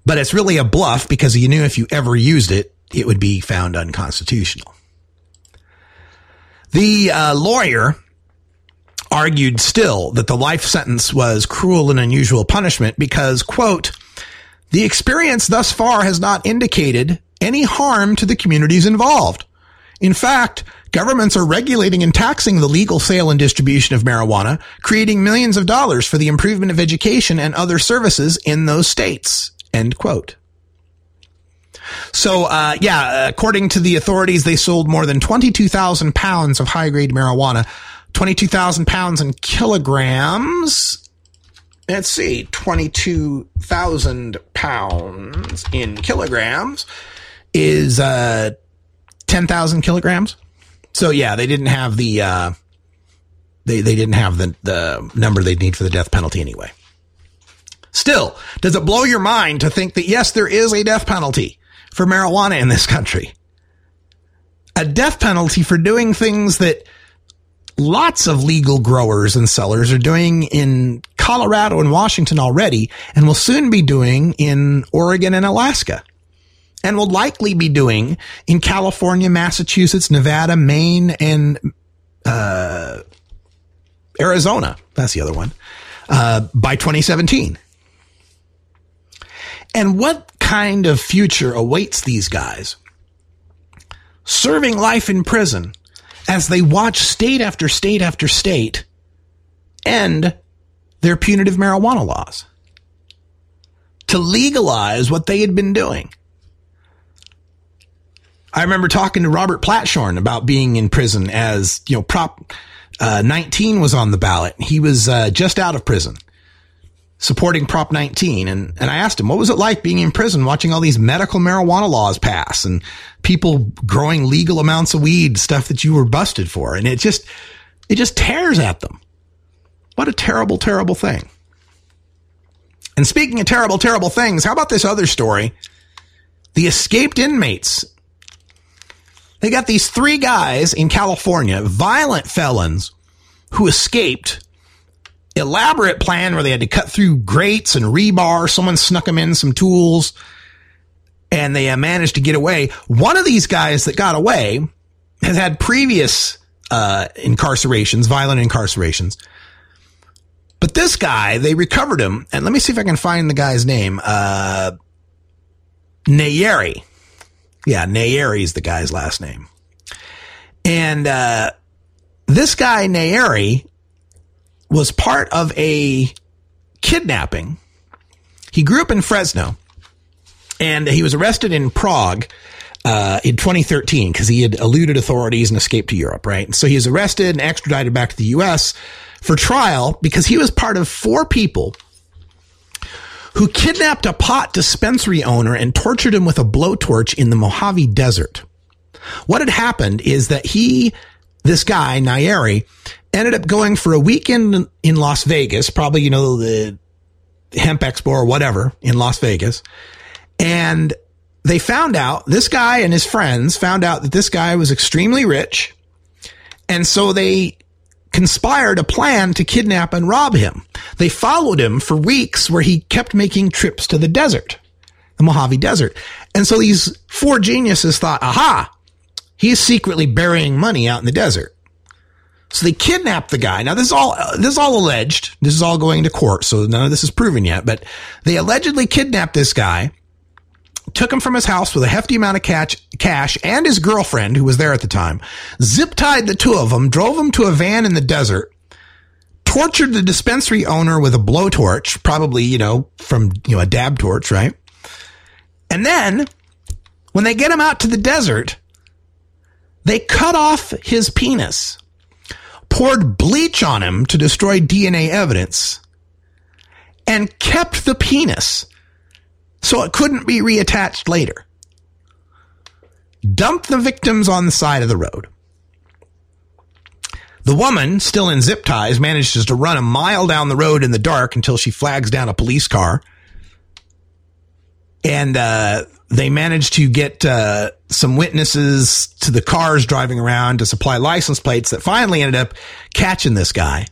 but it's really a bluff because you knew if you ever used it, it would be found unconstitutional. The uh, lawyer argued still that the life sentence was cruel and unusual punishment because, quote, the experience thus far has not indicated any harm to the communities involved. In fact, governments are regulating and taxing the legal sale and distribution of marijuana, creating millions of dollars for the improvement of education and other services in those states. End quote. So, uh, yeah, according to the authorities, they sold more than 22,000 pounds of high grade marijuana, 22,000 pounds in kilograms. Let's see, 22,000 pounds in kilograms is, uh, 10,000 kilograms. So yeah, they didn't have the, uh, they, they didn't have the, the number they'd need for the death penalty anyway. Still, does it blow your mind to think that yes, there is a death penalty for marijuana in this country? A death penalty for doing things that lots of legal growers and sellers are doing in Colorado and Washington already and will soon be doing in Oregon and Alaska and will likely be doing in California, Massachusetts, Nevada, Maine, and uh, Arizona. That's the other one. Uh, by 2017. And what kind of future awaits these guys? Serving life in prison as they watch state after state after state end their punitive marijuana laws to legalize what they had been doing. I remember talking to Robert Platshorn about being in prison as, you know, Prop uh, 19 was on the ballot. He was uh, just out of prison supporting Prop 19. And, and I asked him, what was it like being in prison watching all these medical marijuana laws pass and people growing legal amounts of weed, stuff that you were busted for? And it just, it just tears at them. What a terrible, terrible thing. And speaking of terrible, terrible things, how about this other story? The escaped inmates. They got these three guys in California, violent felons, who escaped elaborate plan where they had to cut through grates and rebar. Someone snuck them in some tools and they uh, managed to get away. One of these guys that got away has had previous uh, incarcerations, violent incarcerations. But this guy, they recovered him. And let me see if I can find the guy's name. Uh, Nayeri. Yeah, Nayeri is the guy's last name. And uh, this guy, Nayeri, was part of a kidnapping. He grew up in Fresno and he was arrested in Prague uh, in 2013 because he had eluded authorities and escaped to Europe, right? So he was arrested and extradited back to the U.S. for trial because he was part of four people who kidnapped a pot dispensary owner and tortured him with a blowtorch in the Mojave Desert. What had happened is that he, this guy, Nayeri, ended up going for a weekend in Las Vegas, probably, you know, the hemp expo or whatever in Las Vegas. And they found out this guy and his friends found out that this guy was extremely rich. And so they conspired a plan to kidnap and rob him. They followed him for weeks where he kept making trips to the desert, the Mojave Desert. And so these four geniuses thought, aha, he's secretly burying money out in the desert. So they kidnapped the guy. Now this is all this is all alleged. This is all going to court, so none of this is proven yet. But they allegedly kidnapped this guy, took him from his house with a hefty amount of cash, cash and his girlfriend, who was there at the time, zip tied the two of them, drove them to a van in the desert, tortured the dispensary owner with a blowtorch, probably you know from you know a dab torch, right? And then when they get him out to the desert, they cut off his penis, poured bleach on him to destroy DNA evidence, and kept the penis so it couldn't be reattached later. Dumped the victims on the side of the road. The woman, still in zip ties, manages to run a mile down the road in the dark until she flags down a police car. And uh, they manage to get uh, some witnesses to the cars driving around to supply license plates that finally ended up catching this guy.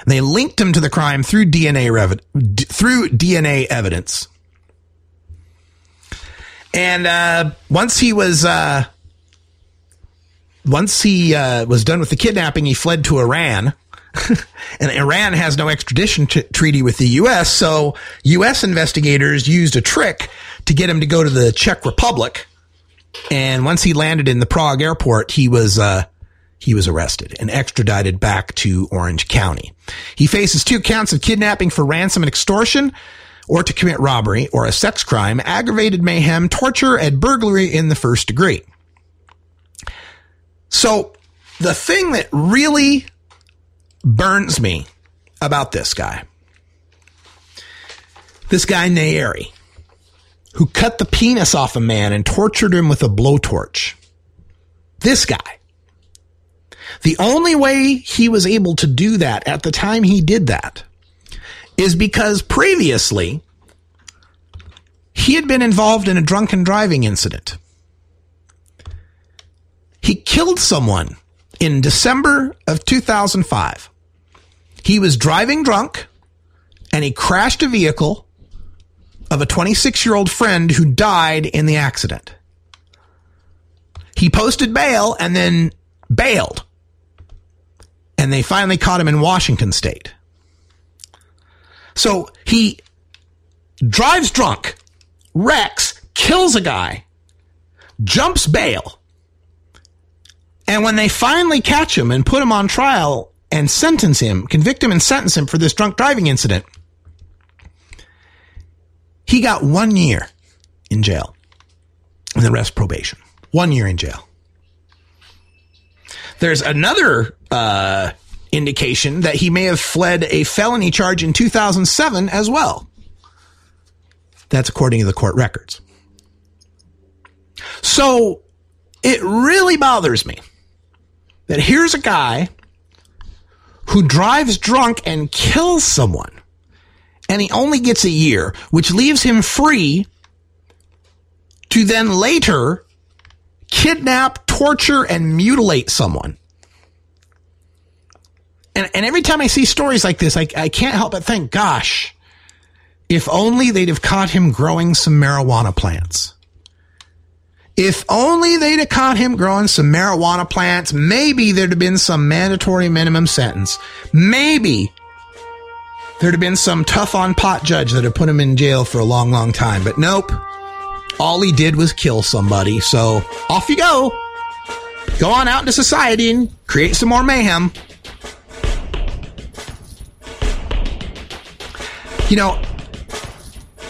And they linked him to the crime through DNA through DNA evidence. And uh, once he was uh, once he uh, was done with the kidnapping, he fled to Iran. (laughs) and Iran has no extradition t- treaty with the U.S., so U.S. investigators used a trick to get him to go to the Czech Republic. And once he landed in the Prague airport, he was uh, he was arrested and extradited back to Orange County. He faces two counts of kidnapping for ransom and extortion, or to commit robbery or a sex crime, aggravated mayhem, torture, and burglary in the first degree. So the thing that really burns me about this guy, this guy Nayeri, who cut the penis off a man and tortured him with a blowtorch. This guy. The only way he was able to do that at the time he did that is because previously he had been involved in a drunken driving incident. He killed someone in December of 2005. He was driving drunk and he crashed a vehicle of a 26 year old friend who died in the accident. He posted bail and then bailed. And they finally caught him in Washington state. So he drives drunk, wrecks, kills a guy, jumps bail. And when they finally catch him and put him on trial and sentence him, convict him and sentence him for this drunk driving incident, he got one year in jail and the rest probation. One year in jail. There's another uh, indication that he may have fled a felony charge in 2007 as well. That's according to the court records. So it really bothers me that here's a guy who drives drunk and kills someone, and he only gets a year, which leaves him free to then later kidnap, torture, and mutilate someone. And, and every time I see stories like this, I, I can't help but think, gosh, if only they'd have caught him growing some marijuana plants. If only they'd have caught him growing some marijuana plants, maybe there'd have been some mandatory minimum sentence. Maybe there'd have been some tough on pot judge that had put him in jail for a long, long time. But nope. All he did was kill somebody. So off you go. Go on out into society and create some more mayhem. You know,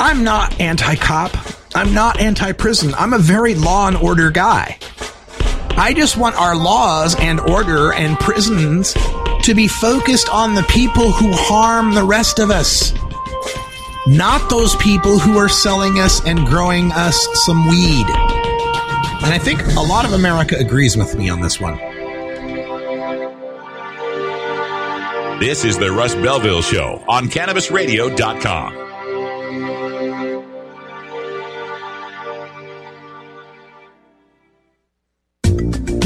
I'm not anti cop. I'm not anti prison. I'm a very law and order guy. I just want our laws and order and prisons to be focused on the people who harm the rest of us, not those people who are selling us and growing us some weed. And I think a lot of America agrees with me on this one. This is the Russ Belville Show on CannabisRadio.com.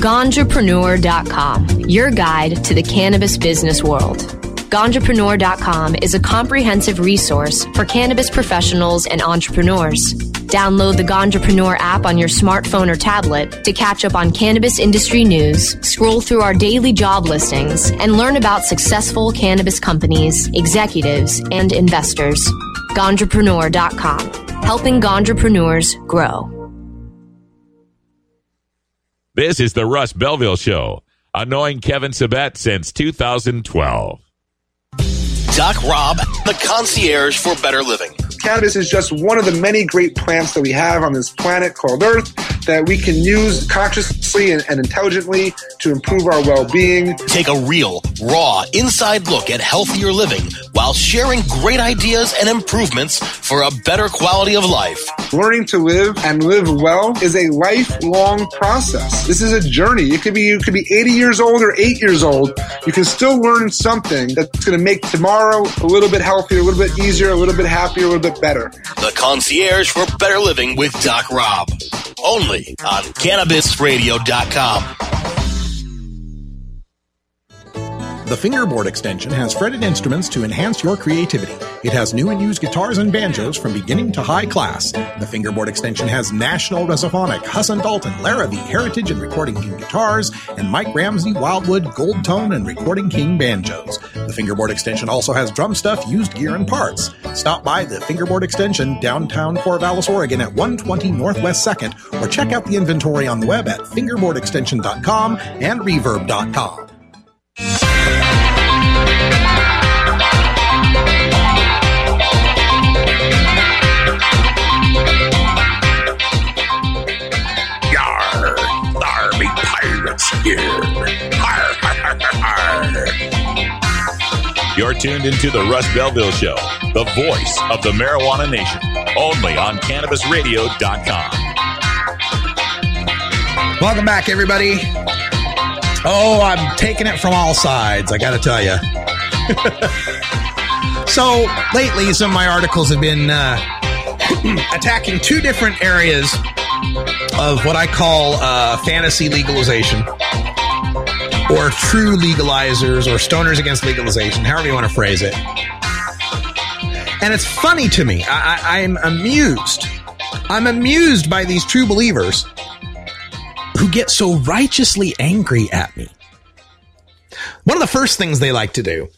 Ganjapreneur.com, your guide to the cannabis business world. Ganjapreneur.com is a comprehensive resource for cannabis professionals and entrepreneurs. Download the Ganjapreneur app on your smartphone or tablet to catch up on cannabis industry news, scroll through our daily job listings, and learn about successful cannabis companies, executives, and investors. Ganjapreneur.com, helping Ganjapreneurs grow. This is the Russ Belville Show, annoying Kevin Sabet since 2012. Doc Rob, the concierge for better living. Cannabis is just one of the many great plants that we have on this planet called Earth that we can use consciously and, and intelligently to improve our well-being. Take a real, raw, inside look at healthier living while sharing great ideas and improvements for a better quality of life. Learning to live and live well is a lifelong process. This is a journey. You could be you could be 80 years old or 8 years old. You can still learn something that's going to make tomorrow a little bit healthier, a little bit easier, a little bit happier, a little bit better. The concierge for better living with Doc Rob. Only on cannabisradio.com. The fingerboard extension has fretted instruments to enhance your creativity. It has new and used guitars and banjos from beginning to high class. The fingerboard extension has National Resophonic, Huss & Dalton, Larrivee, Heritage and Recording King guitars, and Mike Ramsey, Wildwood, Gold Tone, and Recording King banjos. The fingerboard extension also has drum stuff, used gear, and parts. Stop by the fingerboard extension downtown Corvallis, Oregon at 120 Northwest 2nd, or check out the inventory on the web at fingerboardextension.com and reverb.com. (laughs) You're tuned into the Russ Belville Show, the voice of the marijuana nation, only on CannabisRadio.com. Welcome back, everybody. Oh, I'm taking it from all sides, I gotta tell you. (laughs) so, lately, some of my articles have been uh, (clears throat) attacking two different areas of what I call uh, fantasy legalization, or true legalizers, or stoners against legalization, however you want to phrase it. And it's funny to me. I, I'm amused. I'm amused by these true believers who get so righteously angry at me. One of the first things they like to do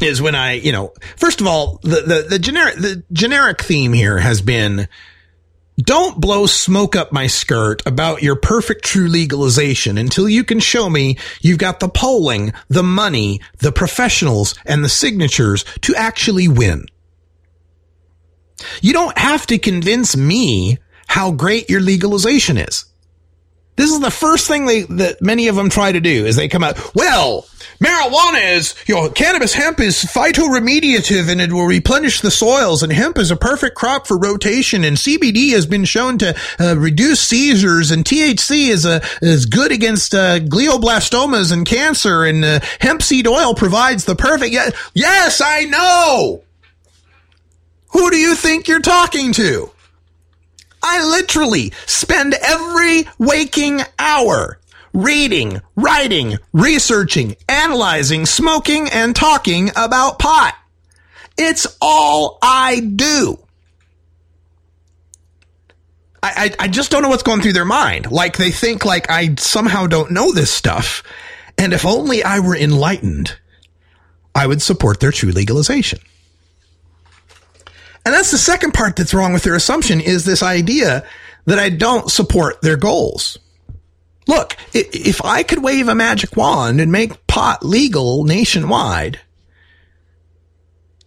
is when I, you know, first of all, the, the, the generic, the generic theme here has been don't blow smoke up my skirt about your perfect true legalization until you can show me you've got the polling, the money, the professionals, and the signatures to actually win. You don't have to convince me how great your legalization is. This is the first thing they, that many of them try to do is they come out, well, marijuana is, you know, cannabis hemp is phytoremediative and it will replenish the soils and hemp is a perfect crop for rotation and CBD has been shown to uh, reduce seizures and THC is a, is good against uh, glioblastomas and cancer and uh, hemp seed oil provides the perfect, yes, I know. Who do you think you're talking to? I literally spend every waking hour reading, writing, researching, analyzing, smoking, and talking about pot. It's all I do. I, I, I just don't know what's going through their mind. Like they think like I somehow don't know this stuff. And if only I were enlightened, I would support their true legalization. And that's the second part that's wrong with their assumption is this idea that I don't support their goals. Look, if I could wave a magic wand and make pot legal nationwide,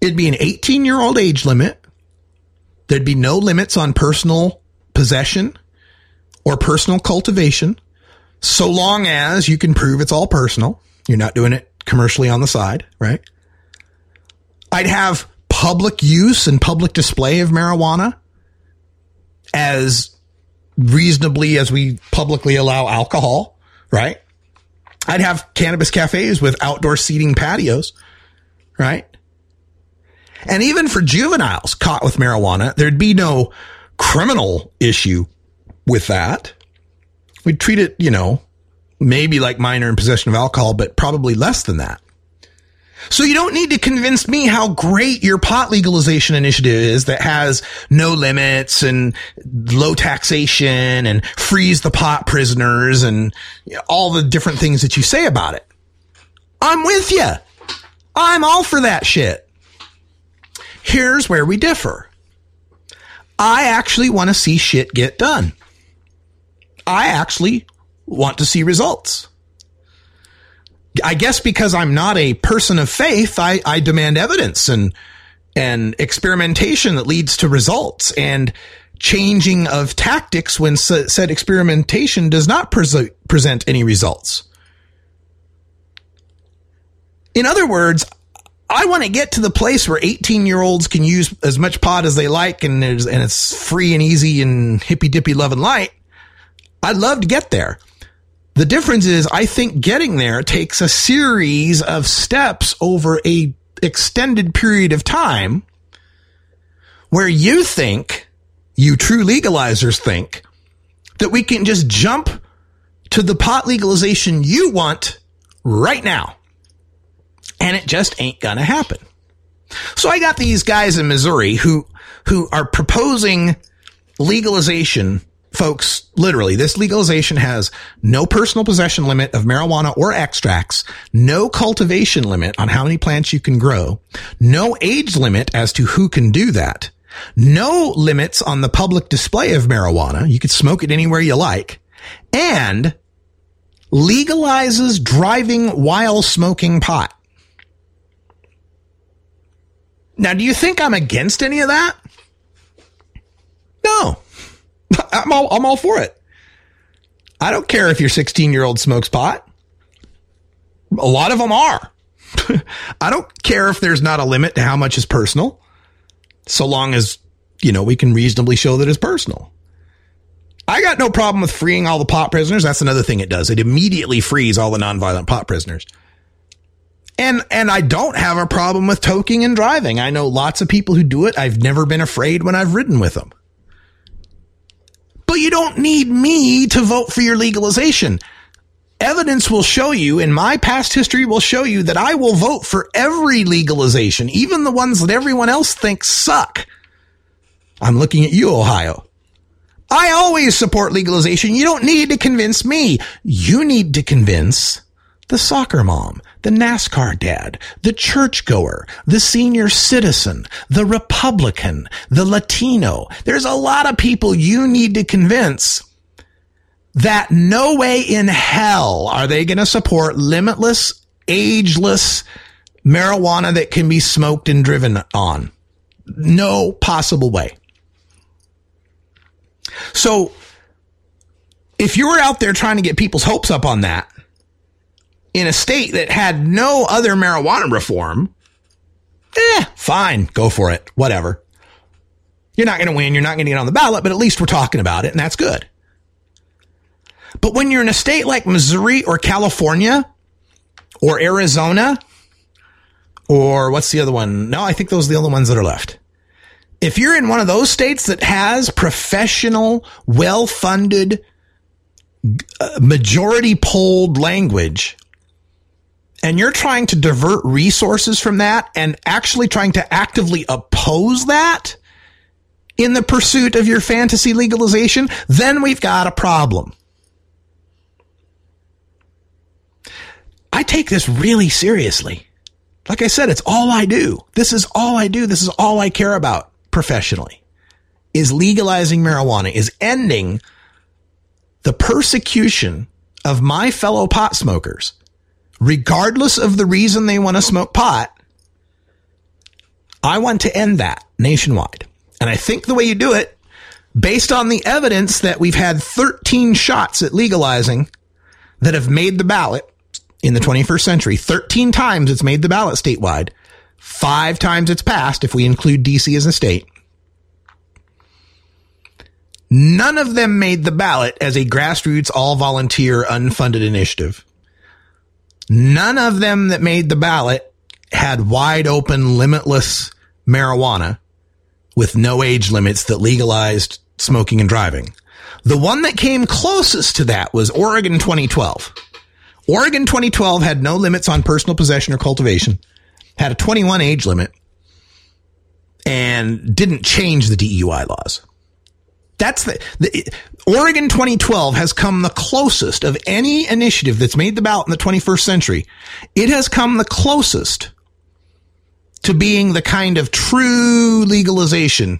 it'd be an 18 year old age limit. There'd be no limits on personal possession or personal cultivation, so long as you can prove it's all personal. You're not doing it commercially on the side, right? I'd have public use and public display of marijuana as reasonably as we publicly allow alcohol, right? I'd have cannabis cafes with outdoor seating patios, right? And even for juveniles caught with marijuana, there'd be no criminal issue with that. We'd treat it, you know, maybe like minor in possession of alcohol, but probably less than that. So you don't need to convince me how great your pot legalization initiative is that has no limits and low taxation and frees the pot prisoners and all the different things that you say about it. I'm with you. I'm all for that shit. Here's where we differ. I actually want to see shit get done. I actually want to see results. I guess because I'm not a person of faith, I, I demand evidence and and experimentation that leads to results and changing of tactics when said experimentation does not pre- present any results. In other words, I want to get to the place where 18 year olds can use as much pot as they like and and it's free and easy and hippy dippy love and light. I'd love to get there. The difference is I think getting there takes a series of steps over a extended period of time where you think, you true legalizers think, that we can just jump to the pot legalization you want right now. And it just ain't gonna happen. So I got these guys in Missouri who, who are proposing legalization folks, literally, this legalization has no personal possession limit of marijuana or extracts, no cultivation limit on how many plants you can grow, no age limit as to who can do that, no limits on the public display of marijuana. You can smoke it anywhere you like and legalizes driving while smoking pot. Now, do you think I'm against any of that? No. (laughs) I'm all, I'm all for it. I don't care if your 16 year old smokes pot. A lot of them are. (laughs) I don't care if there's not a limit to how much is personal, so long as, you know, we can reasonably show that it's personal. I got no problem with freeing all the pot prisoners. That's another thing it does. It immediately frees all the nonviolent pot prisoners. And and I don't have a problem with toking and driving. I know lots of people who do it. I've never been afraid when I've ridden with them. But you don't need me to vote for your legalization. Evidence will show you, and my past history will show you that I will vote for every legalization, even the ones that everyone else thinks suck. I'm looking at you, Ohio. I always support legalization. You don't need to convince me. You need to convince the soccer mom, the NASCAR dad, the churchgoer, the senior citizen, the Republican, the Latino. There's a lot of people you need to convince that no way in hell are they going to support limitless, ageless marijuana that can be smoked and driven on. No possible way. So if you're out there trying to get people's hopes up on that, in a state that had no other marijuana reform, eh, fine, go for it. Whatever. You're not going to win. You're not going to get on the ballot, but at least we're talking about it, and that's good. But when you're in a state like Missouri or California or Arizona, or what's the other one? No, I think those are the only ones that are left. If you're in one of those states that has professional, well funded, uh, majority polled language and you're trying to divert resources from that and actually trying to actively oppose that in the pursuit of your fantasy legalization, then we've got a problem. I take this really seriously. Like I said, it's all I do. This is all I do. This is all I care about professionally is legalizing marijuana, is ending the persecution of my fellow pot smokers regardless of the reason they want to smoke pot, I want to end that nationwide. And I think the way you do it, based on the evidence that we've had 13 shots at legalizing that have made the ballot in the 21st century, 13 times it's made the ballot statewide, five times it's passed if we include DC as a state. None of them made the ballot as a grassroots, all volunteer, unfunded initiative. None of them that made the ballot had wide open, limitless marijuana with no age limits that legalized smoking and driving. The one that came closest to that was Oregon 2012. Oregon 2012 had no limits on personal possession or cultivation, had a 21 age limit, and didn't change the DUI laws. That's the, the Oregon 2012 has come the closest of any initiative that's made the ballot in the 21st century. It has come the closest to being the kind of true legalization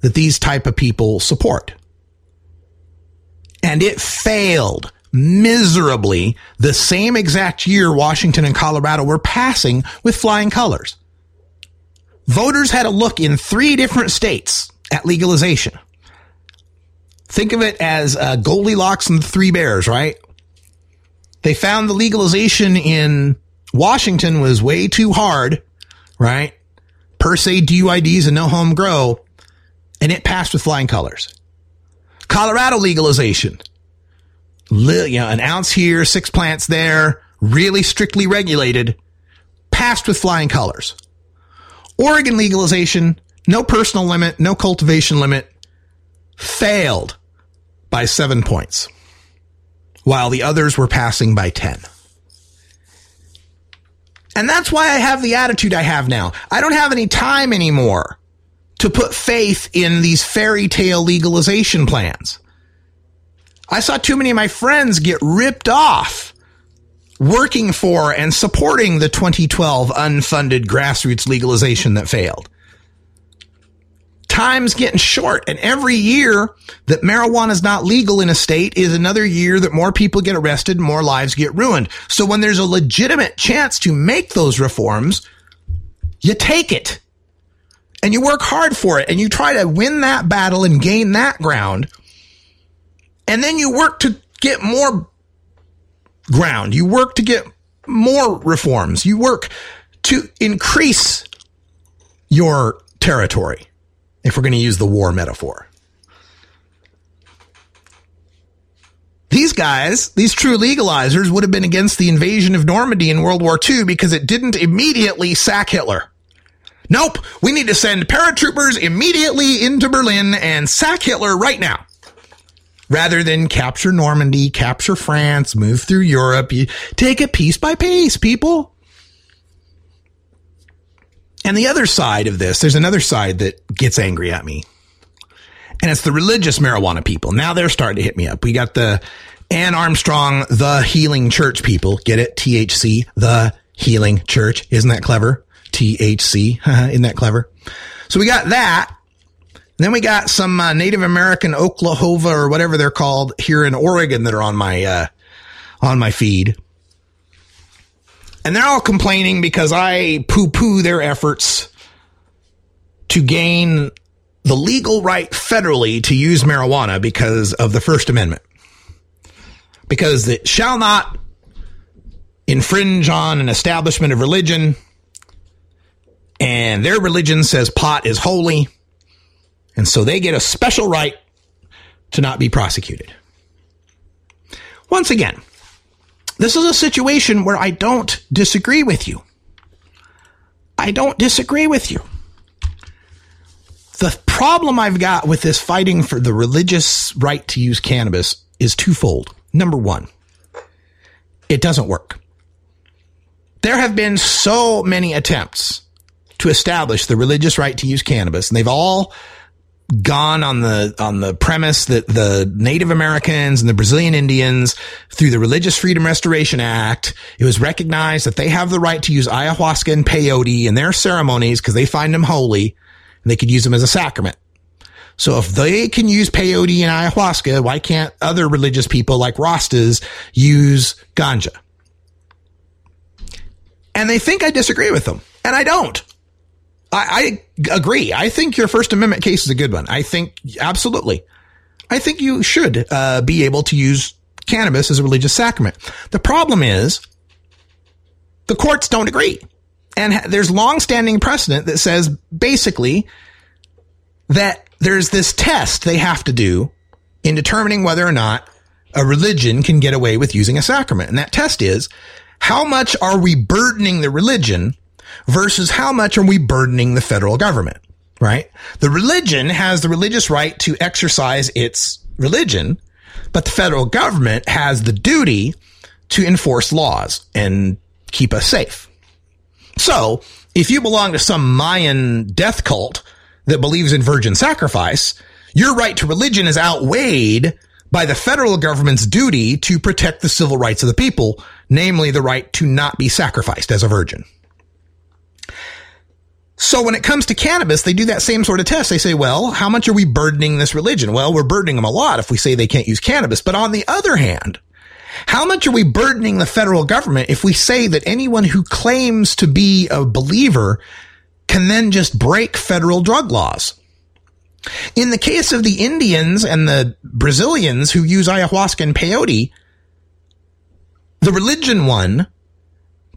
that these type of people support. And it failed miserably the same exact year Washington and Colorado were passing with flying colors. voters had a look in three different states at legalization. Think of it as uh, Goldilocks and the Three Bears, right? They found the legalization in Washington was way too hard, right? Per se DUIDs and no home grow, and it passed with flying colors. Colorado legalization, Li- you know, an ounce here, six plants there, really strictly regulated, passed with flying colors. Oregon legalization, no personal limit, no cultivation limit, failed by seven points, while the others were passing by 10. And that's why I have the attitude I have now. I don't have any time anymore to put faith in these fairy tale legalization plans. I saw too many of my friends get ripped off working for and supporting the 2012 unfunded grassroots legalization that failed. Time's getting short, and every year that marijuana is not legal in a state is another year that more people get arrested, more lives get ruined. So when there's a legitimate chance to make those reforms, you take it and you work hard for it and you try to win that battle and gain that ground. And then you work to get more ground. You work to get more reforms. You work to increase your territory, if we're going to use the war metaphor. These guys, these true legalizers, would have been against the invasion of Normandy in World War II because it didn't immediately sack Hitler. Nope, we need to send paratroopers immediately into Berlin and sack Hitler right now rather than capture Normandy, capture France, move through Europe. You take it piece by piece, people. And the other side of this, there's another side that gets angry at me. And it's the religious marijuana people. Now they're starting to hit me up. We got the Ann Armstrong, the Healing Church people. Get it? THC, the Healing Church. Isn't that clever? THC. (laughs) Isn't that clever? So we got that. Then we got some uh, Native American Oklahoma or whatever they're called here in Oregon that are on my uh, on my feed, and they're all complaining because I poo poo their efforts to gain the legal right federally to use marijuana because of the First Amendment, because it shall not infringe on an establishment of religion, and their religion says pot is holy. And so they get a special right to not be prosecuted. Once again, this is a situation where I don't disagree with you. I don't disagree with you. The problem I've got with this fighting for the religious right to use cannabis is twofold. Number one, it doesn't work. There have been so many attempts to establish the religious right to use cannabis, and they've all gone on the on the premise that the Native Americans and the Brazilian Indians through the Religious Freedom Restoration Act it was recognized that they have the right to use ayahuasca and peyote in their ceremonies because they find them holy and they could use them as a sacrament. So if they can use peyote and ayahuasca, why can't other religious people like Rastas use ganja? And they think I disagree with them, and I don't. I, I agree. I think your First Amendment case is a good one. I think absolutely. I think you should uh, be able to use cannabis as a religious sacrament. The problem is the courts don't agree. And there's long-standing precedent that says basically that there's this test they have to do in determining whether or not a religion can get away with using a sacrament. And that test is how much are we burdening the religion versus how much are we burdening the federal government, right? The religion has the religious right to exercise its religion, but the federal government has the duty to enforce laws and keep us safe. So if you belong to some Mayan death cult that believes in virgin sacrifice, your right to religion is outweighed by the federal government's duty to protect the civil rights of the people, namely the right to not be sacrificed as a virgin. So when it comes to cannabis, they do that same sort of test. They say, well, how much are we burdening this religion? Well, we're burdening them a lot if we say they can't use cannabis. But on the other hand, how much are we burdening the federal government if we say that anyone who claims to be a believer can then just break federal drug laws. In the case of the Indians and the Brazilians who use ayahuasca and peyote, the religion won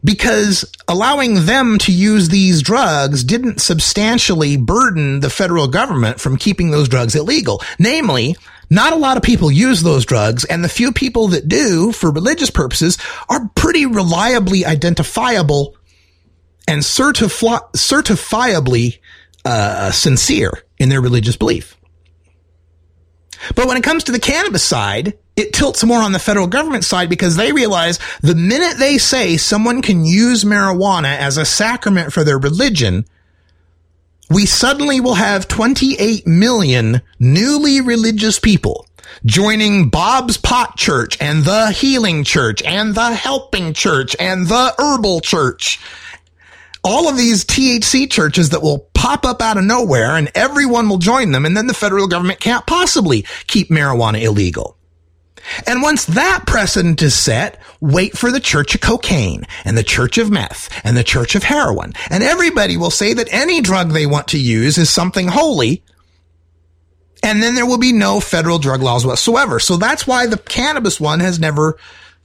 because allowing them to use these drugs didn't substantially burden the federal government from keeping those drugs illegal. Namely, not a lot of people use those drugs, and the few people that do, for religious purposes, are pretty reliably identifiable and certifi- certifiably uh, sincere in their religious belief. But when it comes to the cannabis side, it tilts more on the federal government side because they realize the minute they say someone can use marijuana as a sacrament for their religion, we suddenly will have 28 million newly religious people joining Bob's Pot Church and the Healing Church and the Helping Church and the Herbal Church. All of these THC churches that will pop up out of nowhere and everyone will join them and then the federal government can't possibly keep marijuana illegal. And once that precedent is set, wait for the church of cocaine and the church of meth and the church of heroin. And everybody will say that any drug they want to use is something holy. And then there will be no federal drug laws whatsoever. So that's why the cannabis one has never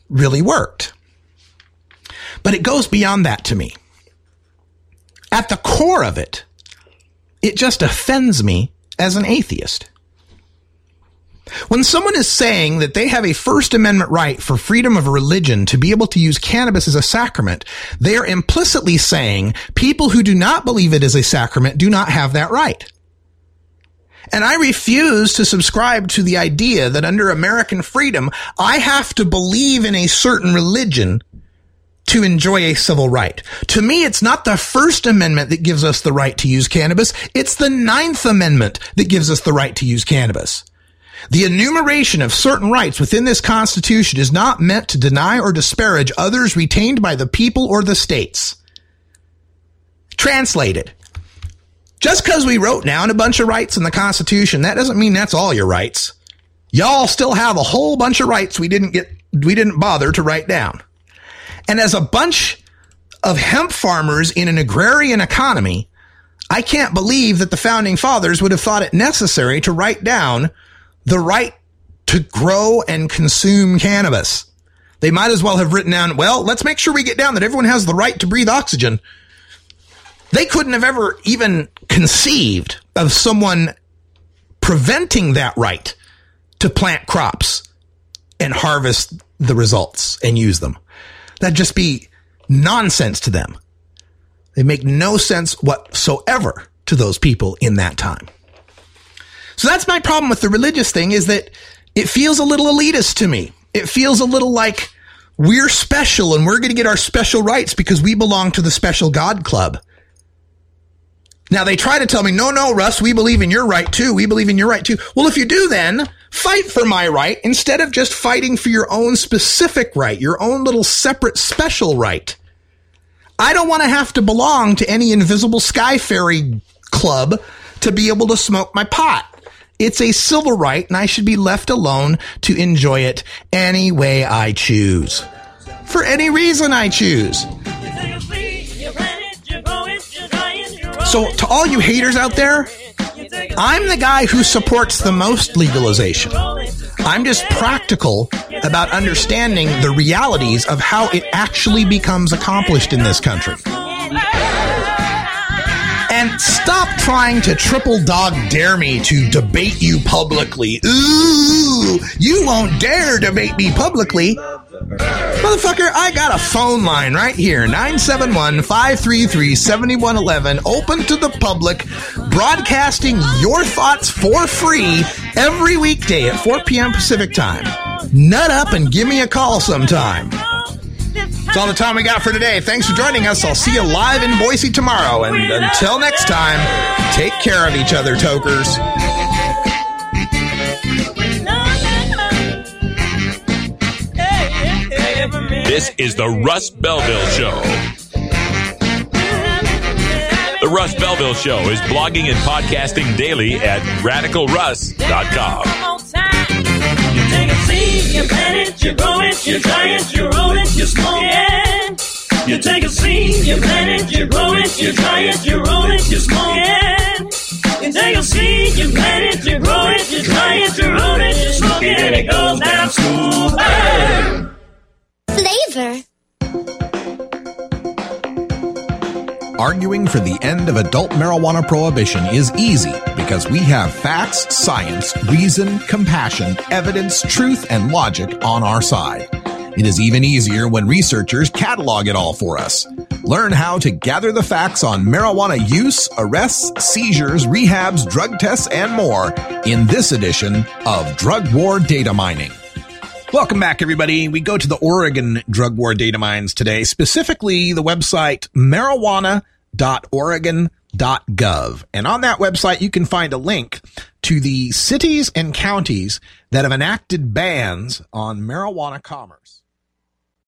really worked. But it goes beyond that to me. At the core of it, it just offends me as an atheist. When someone is saying that they have a First Amendment right for freedom of religion to be able to use cannabis as a sacrament, they are implicitly saying people who do not believe it is a sacrament do not have that right. And I refuse to subscribe to the idea that under American freedom, I have to believe in a certain religion to enjoy a civil right. To me, it's not the First Amendment that gives us the right to use cannabis. It's the Ninth Amendment that gives us the right to use cannabis. The enumeration of certain rights within this Constitution is not meant to deny or disparage others retained by the people or the states. Translated. Just because we wrote down a bunch of rights in the Constitution, that doesn't mean that's all your rights. Y'all still have a whole bunch of rights we didn't get, we didn't bother to write down. And as a bunch of hemp farmers in an agrarian economy, I can't believe that the founding fathers would have thought it necessary to write down the right to grow and consume cannabis. They might as well have written down, well, let's make sure we get down that everyone has the right to breathe oxygen. They couldn't have ever even conceived of someone preventing that right to plant crops and harvest the results and use them. That'd just be nonsense to them. They make no sense whatsoever to those people in that time. So that's my problem with the religious thing is that it feels a little elitist to me. It feels a little like we're special and we're going to get our special rights because we belong to the special God club. Now they try to tell me, no, no, Russ, we believe in your right too. We believe in your right too. Well, if you do, then fight for my right instead of just fighting for your own specific right, your own little separate special right. I don't want to have to belong to any invisible sky fairy club to be able to smoke my pot. It's a civil right and I should be left alone to enjoy it any way I choose. For any reason I choose. So to all you haters out there, I'm the guy who supports the most legalization. I'm just practical about understanding the realities of how it actually becomes accomplished in this country. And stop trying to triple dog dare me to debate you publicly. Ooh, you won't dare debate me publicly. Motherfucker, I got a phone line right here 971 533 7111, open to the public, broadcasting your thoughts for free every weekday at 4 p.m. Pacific time. Nut up and give me a call sometime. That's all the time we got for today. Thanks for joining us. I'll see you live in Boise tomorrow. And until next time, take care of each other, tokers. This is the Russ Belville Show. The Russ Belville Show is blogging and podcasting daily at radicalruss.com. You take a seed, you plant it, you grow it, you dry it, you roll it, you smoke it. You take a seed, you plant it, you grow it, you dry it, you roll it, you smoke it. You take a seed, you plant it, you grow it, you dry it, you roll it, you smoke it, and it goes down smooth. Flavor. Arguing for the end of adult marijuana prohibition is easy because we have facts, science, reason, compassion, evidence, truth, and logic on our side. It is even easier when researchers catalog it all for us. Learn how to gather the facts on marijuana use, arrests, seizures, rehabs, drug tests, and more in this edition of Drug War Data Mining. Welcome back, everybody. We go to the Oregon Drug War Data Mines today, specifically the website marijuana.oregon.gov. And on that website, you can find a link to the cities and counties that have enacted bans on marijuana commerce.